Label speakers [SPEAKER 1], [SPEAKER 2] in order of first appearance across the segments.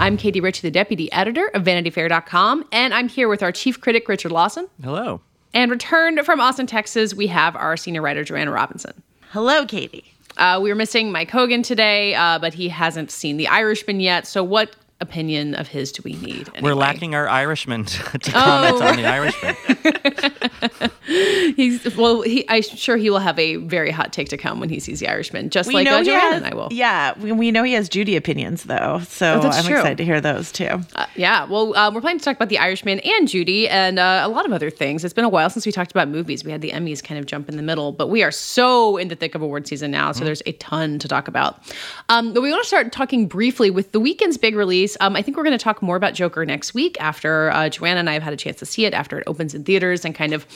[SPEAKER 1] I'm Katey Rich, the deputy editor of VanityFair.com, and I'm here with our chief critic, Richard Lawson.
[SPEAKER 2] Hello.
[SPEAKER 1] And returned from Austin, Texas, we have our senior writer, Joanna Robinson.
[SPEAKER 3] Hello, Katie.
[SPEAKER 1] Uh, we were missing Mike Hogan today, uh, but he hasn't seen The Irishman yet. So, what opinion of his do we need? Anyway?
[SPEAKER 2] We're lacking our Irishman to comment oh. on The Irishman.
[SPEAKER 1] He's well. He, I'm sure he will have a very hot take to come when he sees The Irishman, just we like Joanna and I will.
[SPEAKER 3] Yeah, we, we, know he has Judy opinions though, so oh, I'm true. excited to hear those too.
[SPEAKER 1] Uh, yeah, well, uh, we're planning to talk about The Irishman and Judy and uh, a lot of other things. It's been a while since we talked about movies. We had the Emmys kind of jump in the middle, but we are so in the thick of award season now, so mm-hmm. there's a ton to talk about. Um, but we want to start talking briefly with the weekend's big release. Um, I think we're going to talk more about Joker next week after uh, Joanna and I have had a chance to see it after it opens in theaters and kind of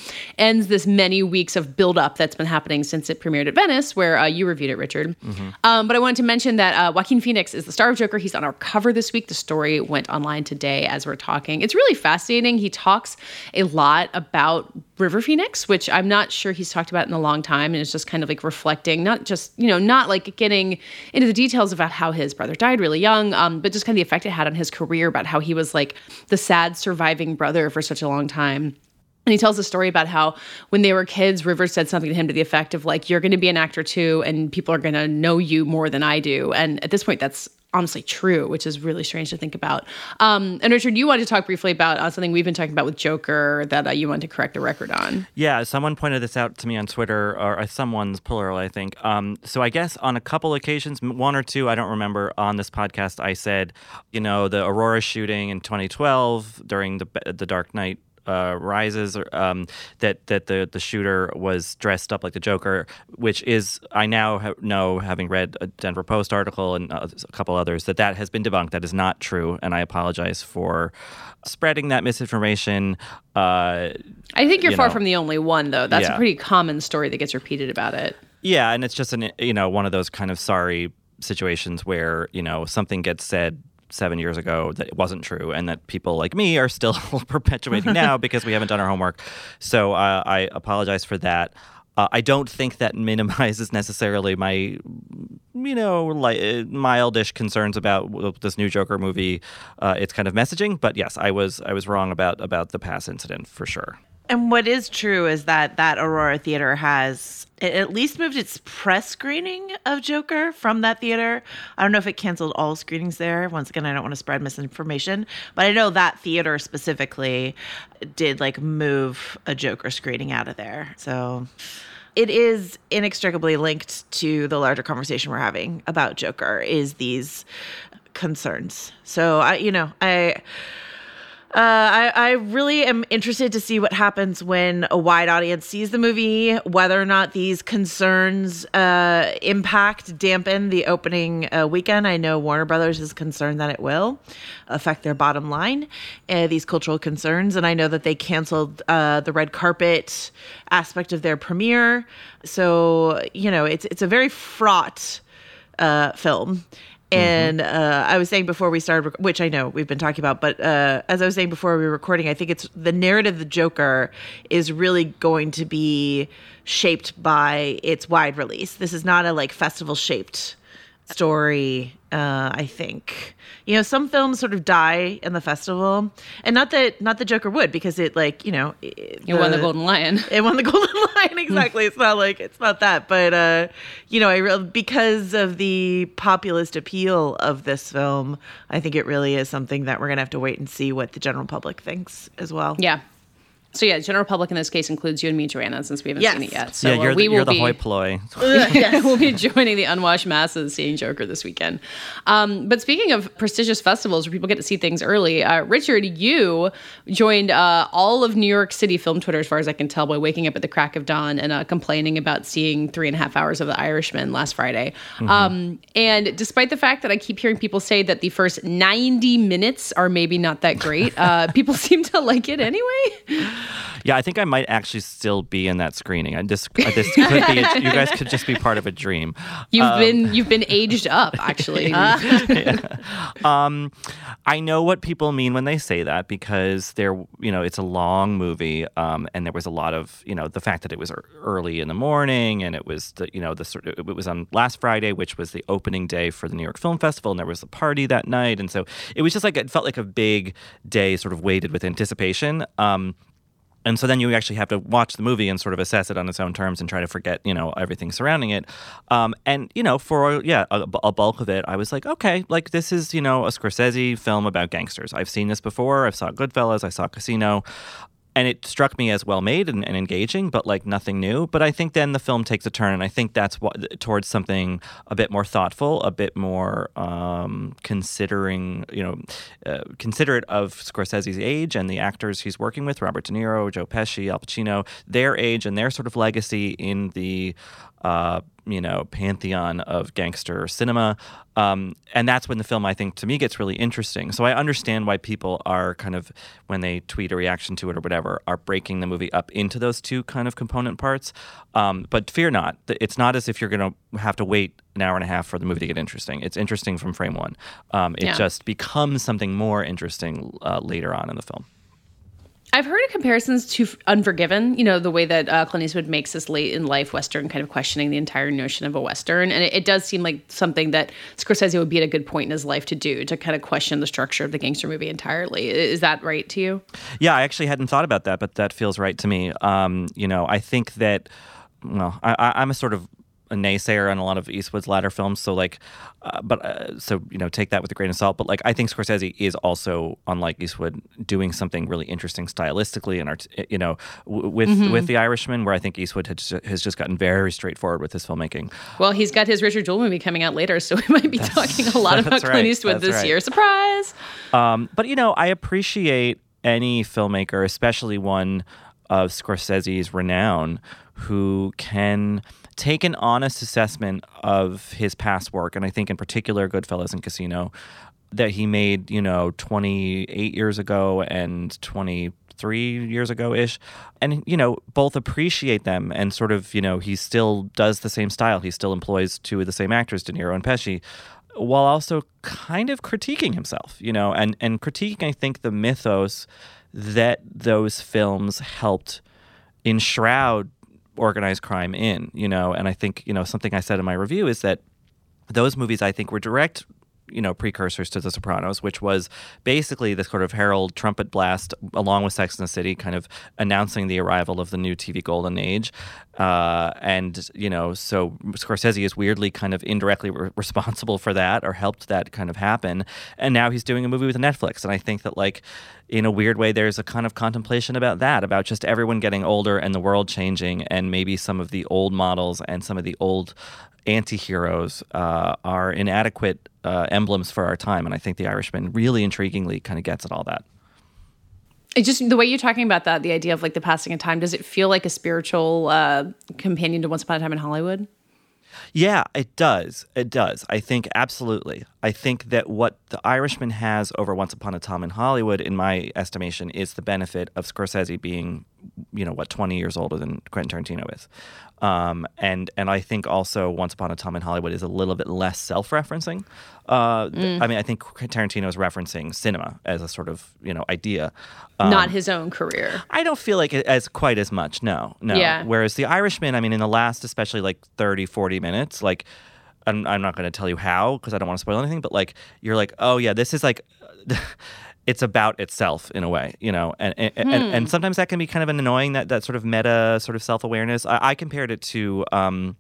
[SPEAKER 1] ends this many weeks of buildup that's been happening since it premiered at Venice, where uh, you reviewed it, Richard. Mm-hmm. Um, but I wanted to mention that uh, Joaquin Phoenix is the star of Joker. He's on our cover this week. The story went online today as we're talking. It's really fascinating. He talks a lot about River Phoenix, which I'm not sure he's talked about in a long time. And it's just kind of like reflecting, not just, you know, not like getting into the details about how his brother died really young, um, but just kind of the effect it had on his career, about how he was like the sad surviving brother for such a long time. And he tells a story about how when they were kids, Rivers said something to him to the effect of like, "You're going to be an actor too, and people are going to know you more than I do." And at this point, that's honestly true, which is really strange to think about. Um, and Richard, you wanted to talk briefly about uh, something we've been talking about with Joker that uh, you wanted to correct the record on.
[SPEAKER 2] Yeah, someone pointed this out to me on Twitter, or uh, someone's plural, I think. Um, so I guess on a couple occasions, one or two, I don't remember, on this podcast, I said, you know, the Aurora shooting in 2012 during the the Dark Knight uh, Rises, um, that that the the shooter was dressed up like the Joker, which is I now ha- know, having read a Denver Post article and uh, a couple others, that that has been debunked. That is not true, and I apologize for spreading that misinformation. Uh,
[SPEAKER 1] I think you're you far know. from the only one, though. That's yeah. a pretty common story that gets repeated about it.
[SPEAKER 2] Yeah, and it's just an you know one of those kind of sorry situations where you know something gets said seven years ago that it wasn't true and that people like me are still perpetuating now because we haven't done our homework. So uh, I apologize for that. Uh, I don't think that minimizes necessarily my, you know, like uh, mildish concerns about this new Joker movie. Uh, it's kind of messaging, but yes, I was I was wrong about about the past incident for sure.
[SPEAKER 3] And what is true is that that Aurora Theater has at least moved its press screening of Joker from that theater. I don't know if it canceled all screenings there. Once again, I don't want to spread misinformation, but I know that theater specifically did like move a Joker screening out of there. So it is inextricably linked to the larger conversation we're having about Joker is these concerns. So I you know, I uh, I, I really am interested to see what happens when a wide audience sees the movie, whether or not these concerns uh, impact, dampen the opening uh, weekend. I know Warner Brothers is concerned that it will affect their bottom line, uh, these cultural concerns. And I know that they canceled uh, the red carpet aspect of their premiere. So, you know, it's, it's a very fraught uh, Mm-hmm. And uh, I was saying before we started, which I know we've been talking about, but uh, as I was saying before we were recording, I think it's the narrative of the Joker is really going to be shaped by its wide release. This is not a like festival shaped story uh, I think you know some films sort of die in the festival, and not that not the Joker would because it like you know
[SPEAKER 1] it, it won the Golden Lion.
[SPEAKER 3] It won the Golden Lion exactly. it's not like it's not that, but uh, you know, I re- because of the populist appeal of this film, I think it really is something that we're gonna have to wait and see what the general public thinks as well.
[SPEAKER 1] Yeah, So yeah, general public in this case includes you and me, Joanna, since we haven't
[SPEAKER 3] Yes.
[SPEAKER 1] seen it yet. So
[SPEAKER 2] yeah,
[SPEAKER 1] uh,
[SPEAKER 2] you're,
[SPEAKER 1] we
[SPEAKER 2] the,
[SPEAKER 1] will
[SPEAKER 2] you're the
[SPEAKER 1] be
[SPEAKER 2] hoi polloi.
[SPEAKER 1] we'll be joining the unwashed masses seeing Joker this weekend. Um, but speaking of prestigious festivals where people get to see things early, uh, Richard, you joined uh, all of New York City film Twitter, as far as I can tell, by waking up at the crack of dawn and uh, complaining about seeing three and a half hours of The Irishman last Friday. Um, and despite the fact that I keep hearing people say that the first 90 minutes are maybe not that great, uh, people seem to like it anyway.
[SPEAKER 2] Yeah, I think I might actually still be in that screening. I this uh, this could be a, you guys could just be part of a dream.
[SPEAKER 1] You've been you've been aged up, actually.
[SPEAKER 2] Um, I know what people mean when they say that because they're you know it's a long movie, um, and there was a lot of you know the fact that it was early in the morning and it was the you know the sort of it was on last Friday, which was the opening day for the New York Film Festival, and there was a party that night, and so it was just like it felt like a big day, sort of weighted with anticipation. Um, and so then you actually have to watch the movie and sort of assess it on its own terms and try to forget, you know, everything surrounding it. Um, and you know, for yeah, a, a bulk of it, I was like, okay, like this is you know a Scorsese film about gangsters. I've seen this before. I've saw Goodfellas. I saw Casino. And it struck me as well made and, and engaging, but like nothing new. But I think then the film takes a turn, and I think that's what towards something a bit more thoughtful, a bit more um, considering, you know, uh, considerate of Scorsese's age and the actors he's working with, Robert De Niro, Joe Pesci, Al Pacino, their age and their sort of legacy in the uh, you know pantheon of gangster cinema. Um, and that's when the film i think to me gets really interesting. So i understand why people are kind of when they tweet a reaction to it or whatever are breaking the movie up into those two kind of component parts. Um, but fear not. It's not as if you're going to have to wait an hour and a half for the movie to get interesting. It's interesting from frame one. Um, it
[SPEAKER 1] Yeah.
[SPEAKER 2] just becomes something more interesting uh, later on in the film
[SPEAKER 1] I've heard of comparisons to Unforgiven, you know, the way that uh, Clint Eastwood makes this late in life Western kind of questioning the entire notion of a Western. And it, it does seem like something that Scorsese would be at a good point in his life to do, to kind of question the structure of the gangster movie entirely. Is that right to you?
[SPEAKER 2] Yeah, I actually hadn't thought about that, but that feels right to me. Um, you know, I think that, well, I, I'm a sort of a naysayer on a lot of Eastwood's latter films, so like, uh, but uh, so you know, take that with a grain of salt. But like, I think Scorsese is also, unlike Eastwood, doing something really interesting stylistically and art, you know, w- with with The Irishman, where I think Eastwood has, has just gotten very straightforward with his filmmaking.
[SPEAKER 1] Well, he's got his Richard Jewell movie coming out later, so we might be talking a lot about
[SPEAKER 2] that's
[SPEAKER 1] Clint. Eastwood
[SPEAKER 2] That's
[SPEAKER 1] this
[SPEAKER 2] right.
[SPEAKER 1] year. Surprise!
[SPEAKER 2] Um, but you know, I appreciate any filmmaker, especially one of Scorsese's renown, who can take an honest assessment of his past work, and I think in particular Goodfellas and Casino, that he made, you know, 28 years ago and 23 years ago ish. And, you know, both appreciate them and sort of, you know, he still does the same style. He still employs two of the same actors, De Niro and Pesci, while also kind of critiquing himself, you know, and, and critiquing, I think, the mythos that those films helped enshroud organized crime in, you know, and I think, you know, something I said in my review is that those movies I think were direct you know precursors to the sopranos which was basically this sort of herald trumpet blast along with sex and the city kind of announcing the arrival of the new tv golden age. Uh, and you know so scorsese is weirdly kind of indirectly re- responsible for that or helped that kind of happen. And now he's doing a movie with netflix. And i think that like in a weird way there's a kind of contemplation about that about just everyone getting older and the world changing and maybe some of the old models and some of the old anti-heroes uh, are inadequate uh, emblems for our time and i think the irishman really intriguingly kind of gets at all that
[SPEAKER 1] It's just the way you're talking about that, the idea of like the passing of time. Does it feel like a spiritual uh, companion to Once Upon a Time in Hollywood?
[SPEAKER 2] Yeah, it does. It does. I think absolutely. I think that what The Irishman has over Once Upon a Time in Hollywood, in my estimation, is the benefit of Scorsese being, you know, what twenty years older than Quentin Tarantino is, um, and and I think also Once Upon a Time in Hollywood is a little bit less self-referencing. Uh, th- I mean, I think Tarantino is referencing cinema as a sort of you know idea. Um,
[SPEAKER 1] Not his own career.
[SPEAKER 2] I don't feel like it as quite as much. No, no.
[SPEAKER 1] Yeah.
[SPEAKER 2] Whereas the Irishman, I mean, in the last, especially like 30, 40 minutes, like, I'm, I'm not going to tell you how because I don't want to spoil anything, but like, you're like, oh yeah, this is like, it's about itself in a way, you know, and and, and,
[SPEAKER 1] Hmm.
[SPEAKER 2] and sometimes that can be kind of an annoying that that sort of meta sort of self awareness. I, I compared it to um,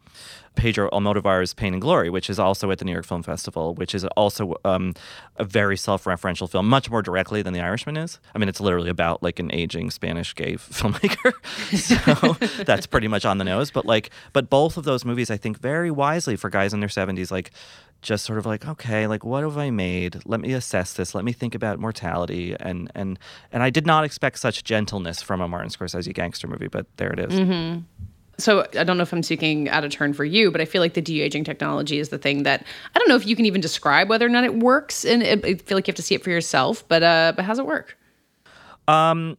[SPEAKER 2] Pedro Almodovar's Pain and Glory, which is also at the New York Film Festival, which is also um, a very self referential film, much more directly than The Irishman is. I mean, it's literally about like an aging Spanish gay filmmaker, so that's pretty much on the nose. But like, but both of those movies, I think, very wisely for guys in their seventies, like just sort of like okay like what have i made let me assess this let me think about mortality and and and i did not expect such gentleness from a martin scorsese gangster movie but there it is.
[SPEAKER 1] So I don't know if I'm speaking out of turn for you, but I feel like the de-aging technology is the thing that I don't know if you can even describe whether or not it works, and it, I feel like you have to see it for yourself. But uh, but how's it work?
[SPEAKER 2] Um,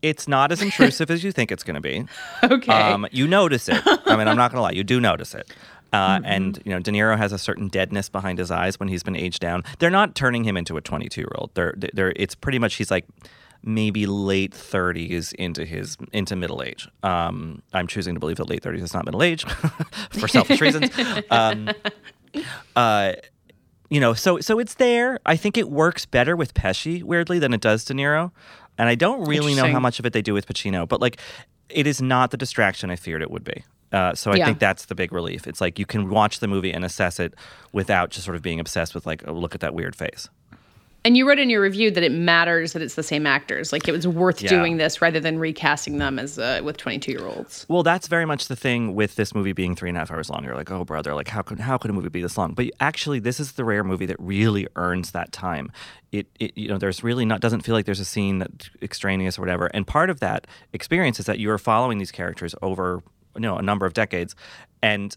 [SPEAKER 2] it's not as intrusive as you think it's going to be
[SPEAKER 1] Okay.
[SPEAKER 2] um, you notice it i mean i'm not going to lie you do notice it uh, and you know De Niro has a certain deadness behind his eyes when he's been aged down. They're not turning him into a 22 year old. They're they're it's pretty much he's like maybe late 30s into his into middle age. Um, I'm choosing to believe that late 30s is not middle age for selfish reasons. Um, uh, you know, so so it's there. I think it works better with Pesci weirdly than it does De Niro, and I don't really know how much of it they do with Pacino. But like, it is not the distraction I feared it would be. Uh, so I
[SPEAKER 1] Yeah.
[SPEAKER 2] think that's the big relief. It's like you can watch the movie and assess it without just sort of being obsessed with like, oh, look at that weird face.
[SPEAKER 1] and you wrote in your review that it matters that it's the same actors. Like it was worth
[SPEAKER 2] Yeah.
[SPEAKER 1] doing this rather than recasting them as uh, with 22 year olds.
[SPEAKER 2] Well, that's very much the thing with this movie being three and a half hours long. You're like, oh, brother, like how could how could a movie be this long? But actually, this is the rare movie that really earns that time. It, it you know, there's really not doesn't feel like there's a scene that extraneous or whatever. And part of that experience is that you are following these characters over you know a number of decades, and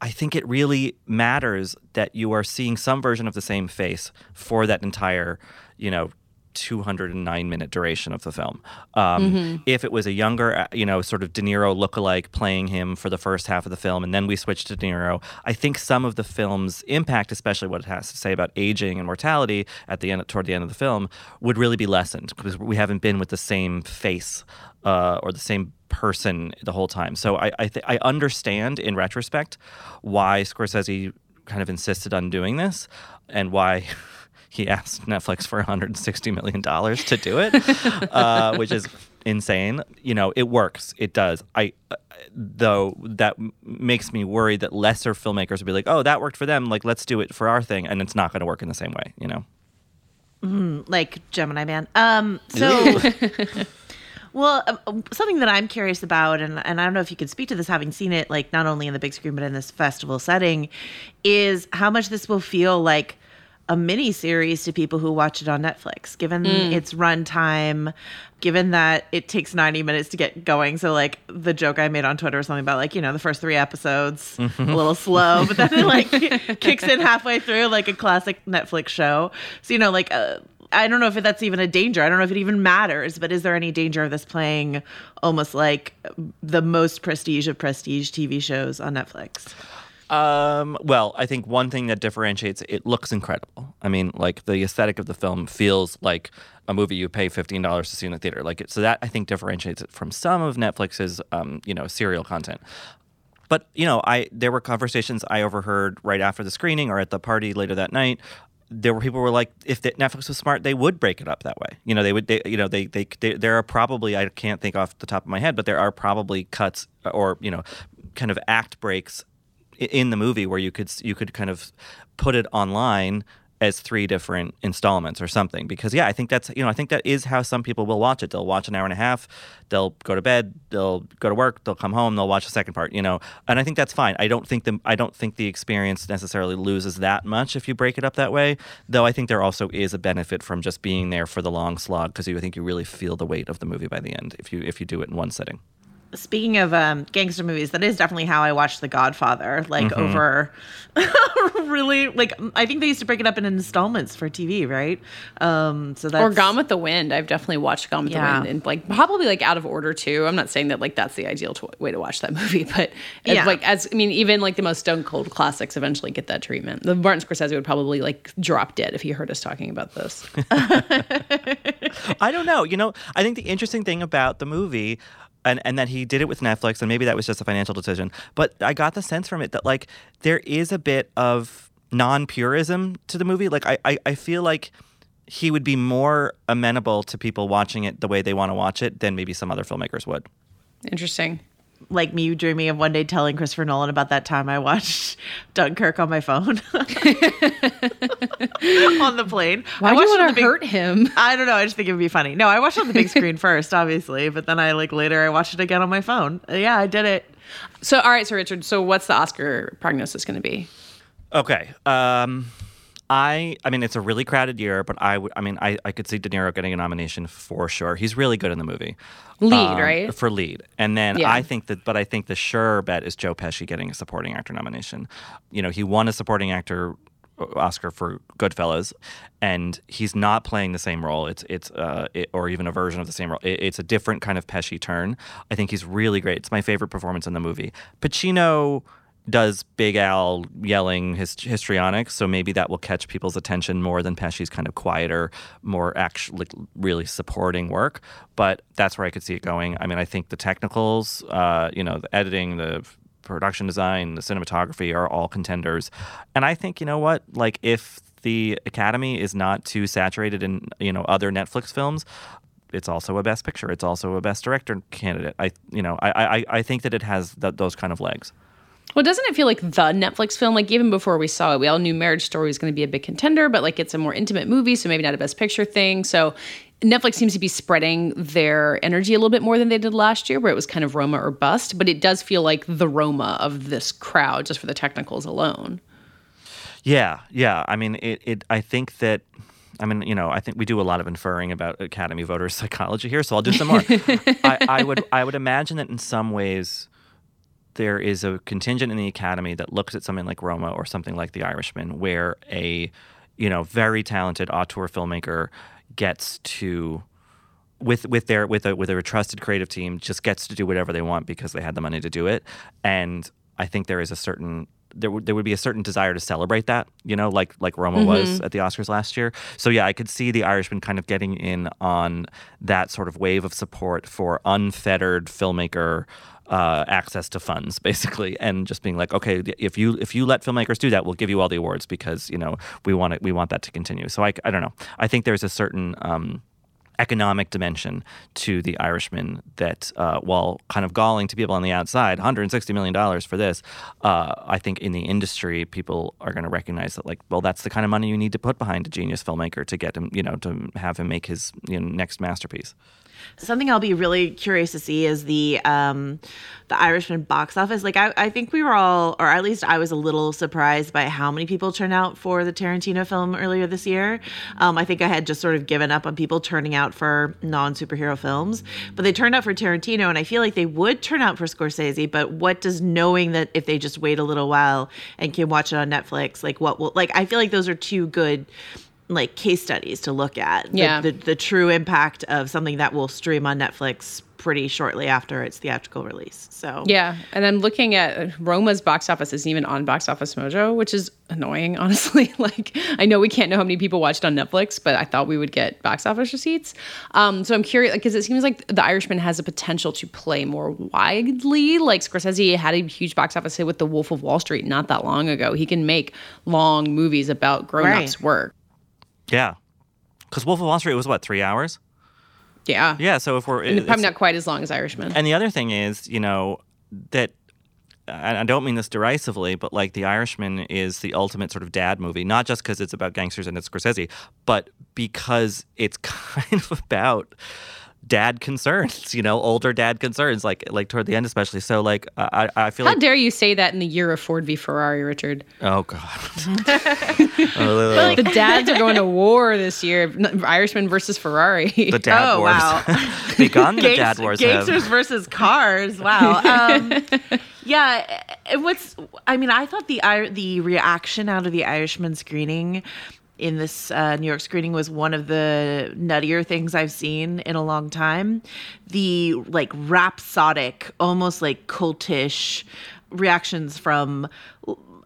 [SPEAKER 2] I think it really matters that you are seeing some version of the same face for that entire, you know, 209 minute duration of the film. Um, If it was a younger, uh, you know, sort of De Niro lookalike playing him for the first half of the film, and then we switched to De Niro, I think some of the film's impact, especially what it has to say about aging and mortality at the end, toward the end of the film, would really be lessened because we haven't been with the same face uh, or the same person the whole time. So I I, th- I understand in retrospect why Scorsese kind of insisted on doing this and why he asked Netflix for 160 million dollars to do it, uh, which is insane. You know, it works. It does. I uh, though that m- makes me worried that lesser filmmakers will be like, "Oh, that worked for them. Like, let's do it for our thing," and it's not going to work in the same way. You know.
[SPEAKER 3] like Gemini Man. Um, so, well, um, something that I'm curious about, and and I don't know if you can speak to this, having seen it like not only in the big screen but in this festival setting, is how much this will feel like a mini series to people who watch it on Netflix, given its runtime, given that it takes 90 minutes to get going. So, like, the joke I made on Twitter was something about, like, you know, the first three episodes, a little slow, but then it, like, kicks in halfway through, like a classic Netflix show. So, you know, like, uh, I don't know if that's even a danger. I don't know if it even matters, but is there any danger of this playing almost like the most prestige of prestige TV shows on Netflix?
[SPEAKER 2] Um, well, I think one thing that differentiates it looks incredible. I mean, like the aesthetic of the film feels like a movie you pay fifteen dollars to see in the theater. Like it, so that I think differentiates it from some of Netflix's, um, you know, serial content. But you know, I there were conversations I overheard right after the screening or at the party later that night. There were people who were like, if Netflix was smart, they would break it up that way. You know, they would. They, you know, they, they they there are probably I can't think off the top of my head, but there are probably cuts or you know, kind of act breaks in the movie where you could you could kind of put it online as three different installments or something. Because yeah i think that's you know i think that is how some people will watch it. They'll watch an hour and a half they'll go to bed they'll go to work they'll come home they'll watch the second part you know? And i think that's fine. I don't think the i don't think the experience necessarily loses that much if you break it up that way. Though i think there also is a benefit from just being there for the long slog because you I think you really feel the weight of the movie by the end if you if you do it in one sitting
[SPEAKER 3] Speaking of um, gangster movies, that is definitely how I watched The Godfather. Like
[SPEAKER 2] Mm-hmm.
[SPEAKER 3] over, really, like I think they used to break it up in installments for TV, right? Um, so that's
[SPEAKER 1] Or Gone with the Wind. I've definitely watched Gone with
[SPEAKER 3] Yeah.
[SPEAKER 1] the Wind and like probably like out of order too. I'm not saying that like that's the ideal to, way to watch that movie, but it's
[SPEAKER 3] Yeah.
[SPEAKER 1] like as I mean, even like the most stone cold classics eventually get that treatment. The Martin Scorsese would probably like drop dead if he heard us talking about this.
[SPEAKER 2] I don't know. You know, I think the interesting thing about the movie and and that he did it with Netflix and maybe that was just a financial decision, but I got the sense from it that like there is a bit of non-purism to the movie. Like I I, I feel like he would be more amenable to people watching it the way they want to watch it than maybe some other filmmakers would.
[SPEAKER 1] Interesting.
[SPEAKER 3] Like me dreaming of one day telling Christopher Nolan about that time I watched Dunkirk on my phone on the plane.
[SPEAKER 1] Why
[SPEAKER 3] I
[SPEAKER 1] do you
[SPEAKER 3] watched it on
[SPEAKER 1] want to
[SPEAKER 3] big-
[SPEAKER 1] hurt him?
[SPEAKER 3] I don't know. I just think it would be funny. No, I watched it on the big screen first, obviously, but then I like later I watched it again on my phone. Uh, Yeah, I did it.
[SPEAKER 1] So, all right, so Richard, so what's the Oscar prognosis going to be?
[SPEAKER 2] Okay. Um, I I mean it's a really crowded year, but I would I mean I, I could see De Niro getting a nomination for sure. He's really good in the movie.
[SPEAKER 1] Lead,
[SPEAKER 2] Um,
[SPEAKER 1] right?
[SPEAKER 2] For lead. And then
[SPEAKER 1] Yeah.
[SPEAKER 2] I think that but I think the sure bet is Joe Pesci getting a supporting actor nomination. You know, he won a supporting actor Oscar for Goodfellas, and he's not playing the same role. It's it's uh, it, or even a version of the same role. It, it's a different kind of Pesci turn. I think he's really great. It's my favorite performance in the movie. Pacino does Big Al yelling his histrionics, so maybe that will catch people's attention more than Pesci's kind of quieter, more actually really supporting work. But that's where I could see it going. I mean, I think the technicals, uh, you know, the editing, the production design, the cinematography are all contenders. And I think, you know what? Like if the Academy is not too saturated in, you know, other Netflix films, it's also a best picture. It's also a best director candidate. I you know, I I, I think that it has th- those kind of legs.
[SPEAKER 1] Well, doesn't it feel like the Netflix film? Like even before we saw it, we all knew Marriage Story was going to be a big contender, but like it's a more intimate movie, so maybe not a Best Picture thing. So Netflix seems to be spreading their energy a little bit more than they did last year, where it was kind of Roma or bust. But it does feel like the Roma of this crowd, just for the technicals alone.
[SPEAKER 2] Yeah, yeah. I mean, it, it. I think that. I mean, you know, I think we do a lot of inferring about Academy voters' psychology here, so I'll do some more. I, I would, I would imagine that in some ways, there is a contingent in the Academy that looks at something like Roma or something like The Irishman, where a, you know, very talented auteur filmmaker gets to with with their with a with a trusted creative team just gets to do whatever they want because they had the money to do it. And i think there is a certain there would there would be a certain desire to celebrate that you know like like Roma mm-hmm. was at the Oscars last year. So yeah i could see the irishman kind of getting in on that sort of wave of support for unfettered filmmaker uh, access to funds basically and just being like okay if you if you let filmmakers do that we'll give you all the awards because you know we want it we want that to continue so i, I don't know i think there's a certain um, economic dimension to the Irishman that, uh, while kind of galling to people on the outside, 160 million dollars for this, uh, I think in the industry people are going to recognize that, like, well, that's the kind of money you need to put behind a genius filmmaker to get him, you know, to have him make his you know, next masterpiece.
[SPEAKER 3] Something I'll be really curious to see is the um, the Irishman box office. Like I, I think we were all, or at least I was a little surprised by how many people turned out for the Tarantino film earlier this year. Um, I think I had just sort of given up on people turning out for non superhero films, but they turned out for Tarantino, and I feel like they would turn out for Scorsese. But what does knowing that if they just wait a little while and can watch it on Netflix, like what will like? I feel like those are two good like case studies to look at. The-
[SPEAKER 1] Yeah.
[SPEAKER 3] the, the true impact of something that will stream on Netflix pretty shortly after its theatrical release. So
[SPEAKER 1] Yeah, and I'm looking at Roma's box office isn't even on Box Office Mojo, which is annoying, honestly. like, I know we can't know how many people watched on Netflix, but I thought we would get box office receipts. Um, so I'm curious because it seems like The Irishman has a potential to play more widely. Like Scorsese had a huge box office hit with The Wolf of Wall Street not that long ago. He can make long movies about grown-ups'
[SPEAKER 3] Right.
[SPEAKER 1] work.
[SPEAKER 2] Yeah, because Wolf of Wall Street was what three hours.
[SPEAKER 1] Yeah,
[SPEAKER 2] Yeah, so if we're it's-
[SPEAKER 1] probably not quite as long as Irishman.
[SPEAKER 2] And the other thing is, you know, that and I don't mean this derisively, but like The Irishman is the ultimate sort of dad movie, not just because it's about gangsters and it's Scorsese, but because it's kind of about dad concerns, you know, older dad concerns, like like toward the end especially. So like I I feel
[SPEAKER 1] How
[SPEAKER 2] like
[SPEAKER 1] dare you say that in the year of Ford v Ferrari, Richard?
[SPEAKER 2] oh god,
[SPEAKER 1] the dads are going to war this year. Irishman versus Ferrari.
[SPEAKER 2] the dad
[SPEAKER 3] Oh,
[SPEAKER 2] wars
[SPEAKER 3] wow.
[SPEAKER 2] begun. The
[SPEAKER 3] Gangs-
[SPEAKER 2] dad wars have.
[SPEAKER 3] gangsters versus cars. Wow. Um, yeah. and What's I mean, I thought the Ir- the reaction out of the Irishman screening in this uh, New York screening was one of the nuttier things I've seen in a long time. The like rhapsodic, almost like cultish reactions from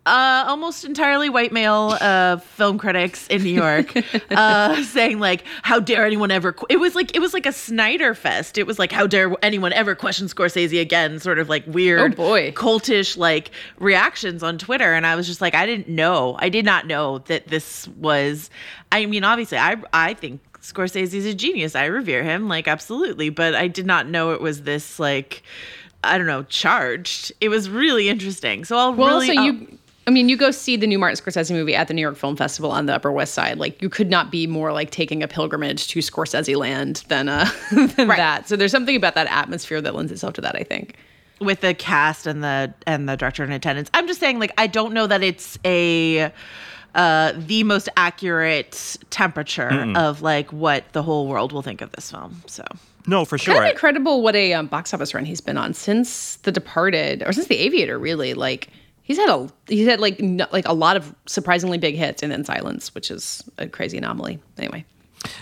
[SPEAKER 3] uh, almost entirely white male uh, film critics in New York uh, saying like, "How dare anyone ever?" Qu-? It was like it was like a Snyder fest. It was like, "How dare anyone ever question Scorsese again?" Sort of like weird,
[SPEAKER 1] Oh, boy.
[SPEAKER 3] cultish like reactions on Twitter, and I was just like, I didn't know, I did not know that this was. I mean, obviously, I I think Scorsese is a genius. I revere him, like absolutely, but I did not know it was this like. I don't know, charged. It was really interesting. So I'll
[SPEAKER 1] Well,
[SPEAKER 3] really I'll-
[SPEAKER 1] you. I mean, you go see the new Martin Scorsese movie at the New York Film Festival on the Upper West Side. Like, you could not be more like taking a pilgrimage to Scorsese land than uh than
[SPEAKER 3] Right.
[SPEAKER 1] that. So there's something about that atmosphere that lends itself to that. I think.
[SPEAKER 3] with the cast and the and the director in attendance. I'm just saying, like, I don't know that it's a uh, the most accurate temperature of like what the whole world will think of this film. So
[SPEAKER 2] No, for
[SPEAKER 1] Kind
[SPEAKER 2] sure.
[SPEAKER 1] of incredible what a um, box office run he's been on since The Departed or since The Aviator. Really, like he's had a he's had like no, like a lot of surprisingly big hits and then Silence, which is a crazy anomaly. Anyway.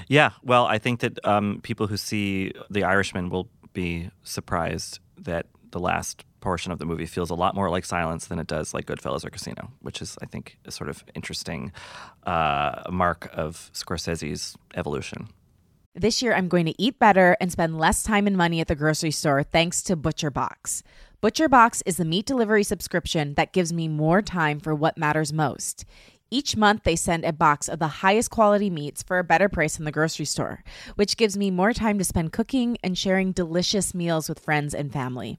[SPEAKER 2] Yeah, well, I think that um, people who see The Irishman will be surprised that the last portion of the movie feels a lot more like Silence than it does like Goodfellas or Casino, which is, I think, a sort of interesting uh, mark of Scorsese's evolution.
[SPEAKER 4] This year, I'm going to eat better and spend less time and money at the grocery store thanks to Butcher Box. Butcher Box is the meat delivery subscription that gives me more time for what matters most. Each month, they send a box of the highest quality meats for a better price in the grocery store, which gives me more time to spend cooking and sharing delicious meals with friends and family.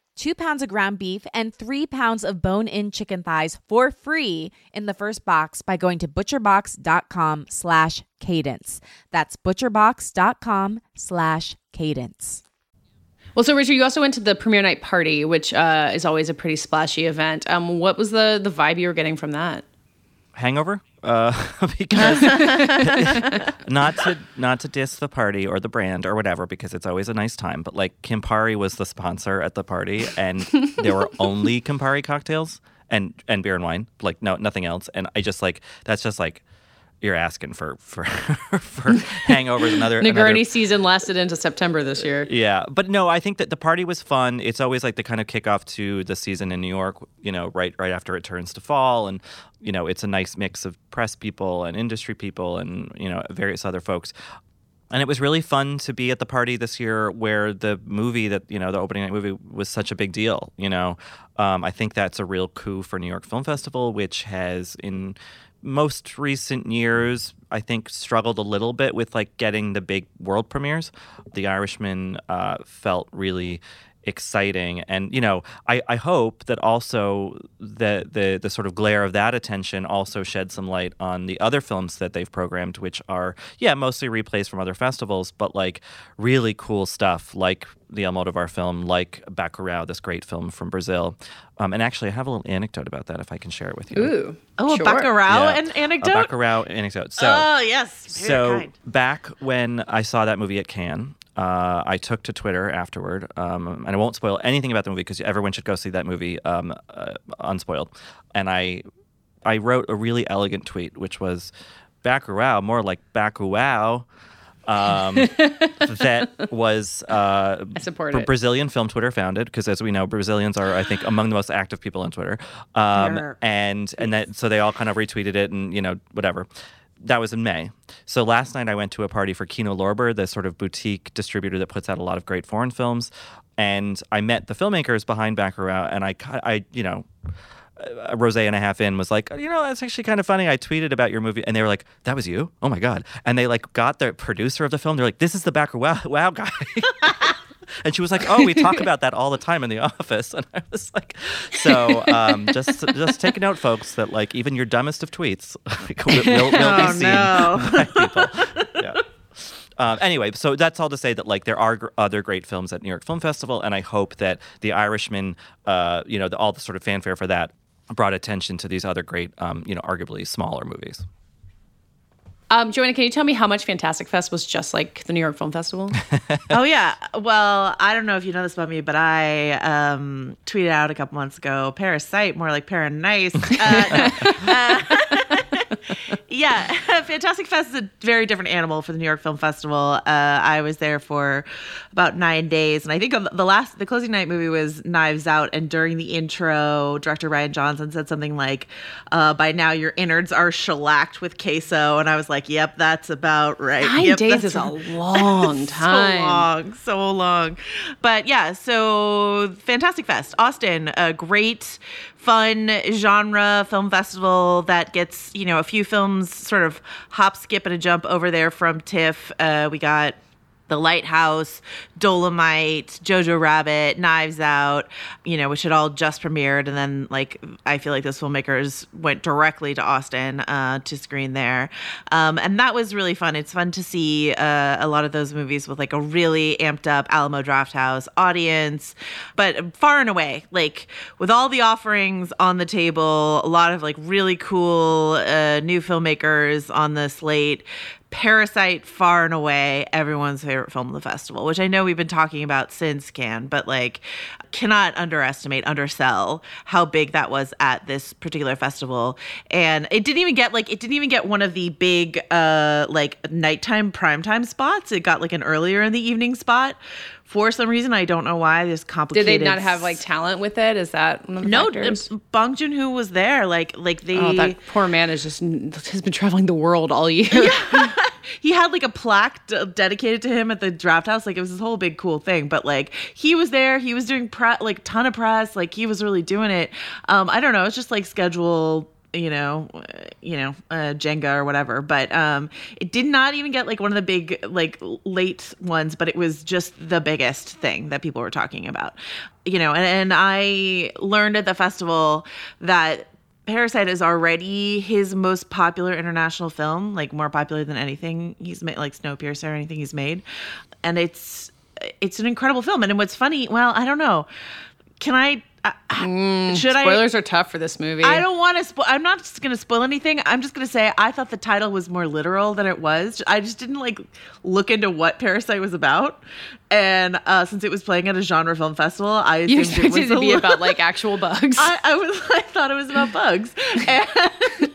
[SPEAKER 4] two pounds of ground beef, and three pounds of bone-in chicken thighs for free in the first box by going to butcherbox.com slash cadence. That's butcherbox.com slash cadence.
[SPEAKER 1] Well, so Richard, you also went to the premiere night party, which uh, is always a pretty splashy event. Um, what was the the vibe you were getting from that?
[SPEAKER 2] Hangover? Uh, because not to not to diss the party or the brand or whatever, because it's always a nice time. But like Campari was the sponsor at the party, and there were only Campari cocktails and and beer and wine, like no nothing else. And I just like that's just like you're asking for for for hangovers. Another
[SPEAKER 1] Negroni
[SPEAKER 2] another-
[SPEAKER 1] season lasted into September this year.
[SPEAKER 2] yeah, but no, I think that the party was fun. It's always like the kind of kickoff to the season in New York, you know, right right after it turns to fall, and you know, it's a nice mix of press people and industry people and you know various other folks. And it was really fun to be at the party this year where the movie that, you know, the opening night movie was such a big deal. You know, um, I think that's a real coup for New York Film Festival, which has in most recent years, I think, struggled a little bit with like getting the big world premieres. The Irishman uh, felt really exciting and you know I, I hope that also the, the the sort of glare of that attention also shed some light on the other films that they've programmed which are yeah mostly replays from other festivals but like really cool stuff like the Almodovar film like Bacurau this great film from Brazil um, and actually I have a little anecdote about that if I can share it with you
[SPEAKER 1] Ooh.
[SPEAKER 3] Oh,
[SPEAKER 1] sure.
[SPEAKER 3] a Bacurau
[SPEAKER 2] Yeah.
[SPEAKER 3] an
[SPEAKER 2] a
[SPEAKER 3] anecdote.
[SPEAKER 2] Bacurau anecdote so
[SPEAKER 3] oh yes, very
[SPEAKER 2] so
[SPEAKER 3] kind.
[SPEAKER 2] back when I saw that movie at Cannes, uh, I took to Twitter afterward, um, and I won't spoil anything about the movie because everyone should go see that movie um, uh, unspoiled. And I, I wrote a really elegant tweet, which was, "Bacurau, more like Bacurau." um, that was uh,
[SPEAKER 1] I support
[SPEAKER 2] Bra- Brazilian film Twitter founded because, as we know, Brazilians are, I think, among the most active people on Twitter. Um, and and that so they all kind of retweeted it and you know whatever. That was in May. So last night I went to a party for Kino Lorber, the sort of boutique distributor that puts out a lot of great foreign films, and I met the filmmakers behind Bacurau, and I, I you know, a rose and a half in was like, you know, that's actually kind of funny. I tweeted about your movie, and they were like, "That was you? Oh my god!" And they like got the producer of the film. They're like, "This is the Bacurau wow, wow guy." And she was like, "Oh, we talk about that all the time in the office." And I was like, "So um, just just take note, folks, that like even your dumbest of tweets will, will, will
[SPEAKER 3] Oh,
[SPEAKER 2] be seen
[SPEAKER 3] no.
[SPEAKER 2] by people." Yeah. Um, anyway, so that's all to say that like there are gr- other great films at New York Film Festival, and I hope that The Irishman, uh, you know, the, all the sort of fanfare for that brought attention to these other great, um, you know, arguably smaller movies.
[SPEAKER 1] Um, Joanna, can you tell me how much Fantastic Fest was just like the New York Film Festival?
[SPEAKER 3] oh yeah. Well, I don't know if you know this about me, but I um, tweeted out a couple months ago, Parasite, more like Paranice. Uh, uh, yeah, Fantastic Fest is a very different animal for the New York Film Festival. Uh, I was there for about nine days, and I think the last, the closing night movie was Knives Out, and during the intro, director Rian Johnson said something like, uh, "By now, your innards are shellacked with queso," and I was like, "Yep, that's about right."
[SPEAKER 1] Nine
[SPEAKER 3] Yep,
[SPEAKER 1] days is a long time.
[SPEAKER 3] so long, so long. But yeah, so Fantastic Fest, Austin, a great, fun genre film festival that gets you know a few films sort of hop, skip, and a jump over there from TIFF. Uh, we got. The Lighthouse, Dolomite, Jojo Rabbit, Knives Out, you know, which had all just premiered. And then, like, I feel like those filmmakers went directly to Austin uh, to screen there. Um, and that was really fun. It's fun to see uh, a lot of those movies with, like, a really amped up Alamo Drafthouse audience. But far and away, like, with all the offerings on the table, a lot of, like, really cool uh, new filmmakers on the slate. Parasite far and away everyone's favorite film of the festival, which I know we've been talking about since Cannes, but like cannot underestimate, undersell how big that was at this particular festival. And it didn't even get like it didn't even get one of the big uh like nighttime primetime spots. It got like an earlier in the evening spot. For some reason, I don't know why. This complicated.
[SPEAKER 1] Did they not have like talent with it? Is that one of the
[SPEAKER 3] no?
[SPEAKER 1] factors?
[SPEAKER 3] Bong Joon Ho was there. Like like they.
[SPEAKER 1] Oh, that poor man is just has been traveling the world all year. Yeah.
[SPEAKER 3] he had like a plaque d- dedicated to him at the draft house like it was this whole big cool thing but like he was there he was doing pre- like ton of press like he was really doing it um i don't know it's just like schedule you know you know uh, jenga or whatever but um it did not even get like one of the big like late ones but it was just the biggest thing that people were talking about you know and, and i learned at the festival that Parasite is already his most popular international film, like more popular than anything he's made, like Snowpiercer or anything he's made. And it's it's an incredible film. And what's funny, well, I don't know. Can I? Uh, should I?
[SPEAKER 1] Spoilers are tough for this movie.
[SPEAKER 3] I don't want to spoil. I'm not just going to spoil anything. I'm just going to say I thought the title was more literal than it was. I just didn't like look into what Parasite was about. And uh, since it was playing at a genre film festival, I
[SPEAKER 1] You
[SPEAKER 3] assumed
[SPEAKER 1] expected it
[SPEAKER 3] was
[SPEAKER 1] to be about like actual bugs.
[SPEAKER 3] I, I was I thought it was about bugs, and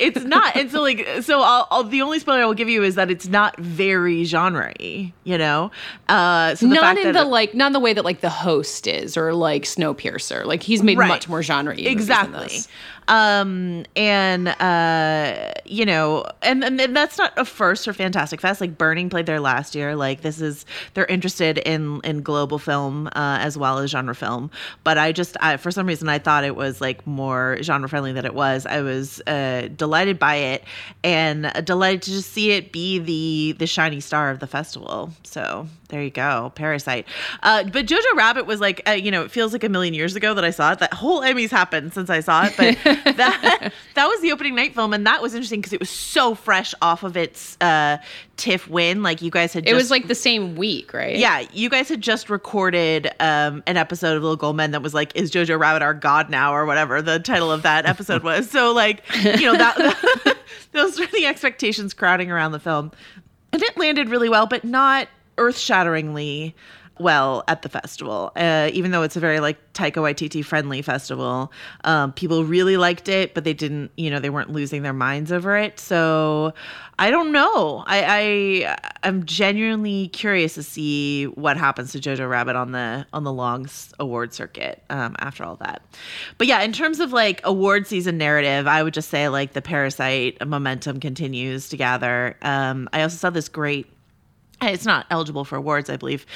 [SPEAKER 3] it's not. And so like so, I'll, I'll, the only spoiler I will give you is that it's not very genre-y. You know, uh, so the
[SPEAKER 1] not in the like, not in the way that like the host is, or like Snowpiercer. Like he's made
[SPEAKER 3] Right.
[SPEAKER 1] much more genre.
[SPEAKER 3] exactly um and uh you know and, and and that's not a first for fantastic fest. Like burning played there last year. Like this is they're interested in in global film uh as well as genre film. But i just I, for some reason i thought it was like more genre friendly than it was. I was uh delighted by it and delighted to just see it be the the shiny star of the festival. So there you go parasite uh but jojo rabbit was like uh, you know it feels like a million years ago that i saw it that whole emmys happened since i saw it but that that was the opening night film and that was interesting because it was so fresh off of its uh tiff win like you guys had
[SPEAKER 1] It was like the same week, right?
[SPEAKER 3] yeah, you guys had just recorded um, an episode of Little Gold Men that was like, "Is Jojo Rabbit our god now?" or whatever the title of that episode was. So like, you know that, those were the expectations crowding around the film, and it landed really well, but not earth-shatteringly well at the festival. Uh, even though it's a very like Taika Waititi friendly festival, um, people really liked it, but they didn't, you know, they weren't losing their minds over it. So I don't know. I, I I'm genuinely curious to see what happens to Jojo Rabbit on the on the Longs award circuit um, after all that. But yeah, in terms of like award season narrative, I would just say like the Parasite momentum continues to gather. Um, I also saw this great it's not eligible for awards, I believe.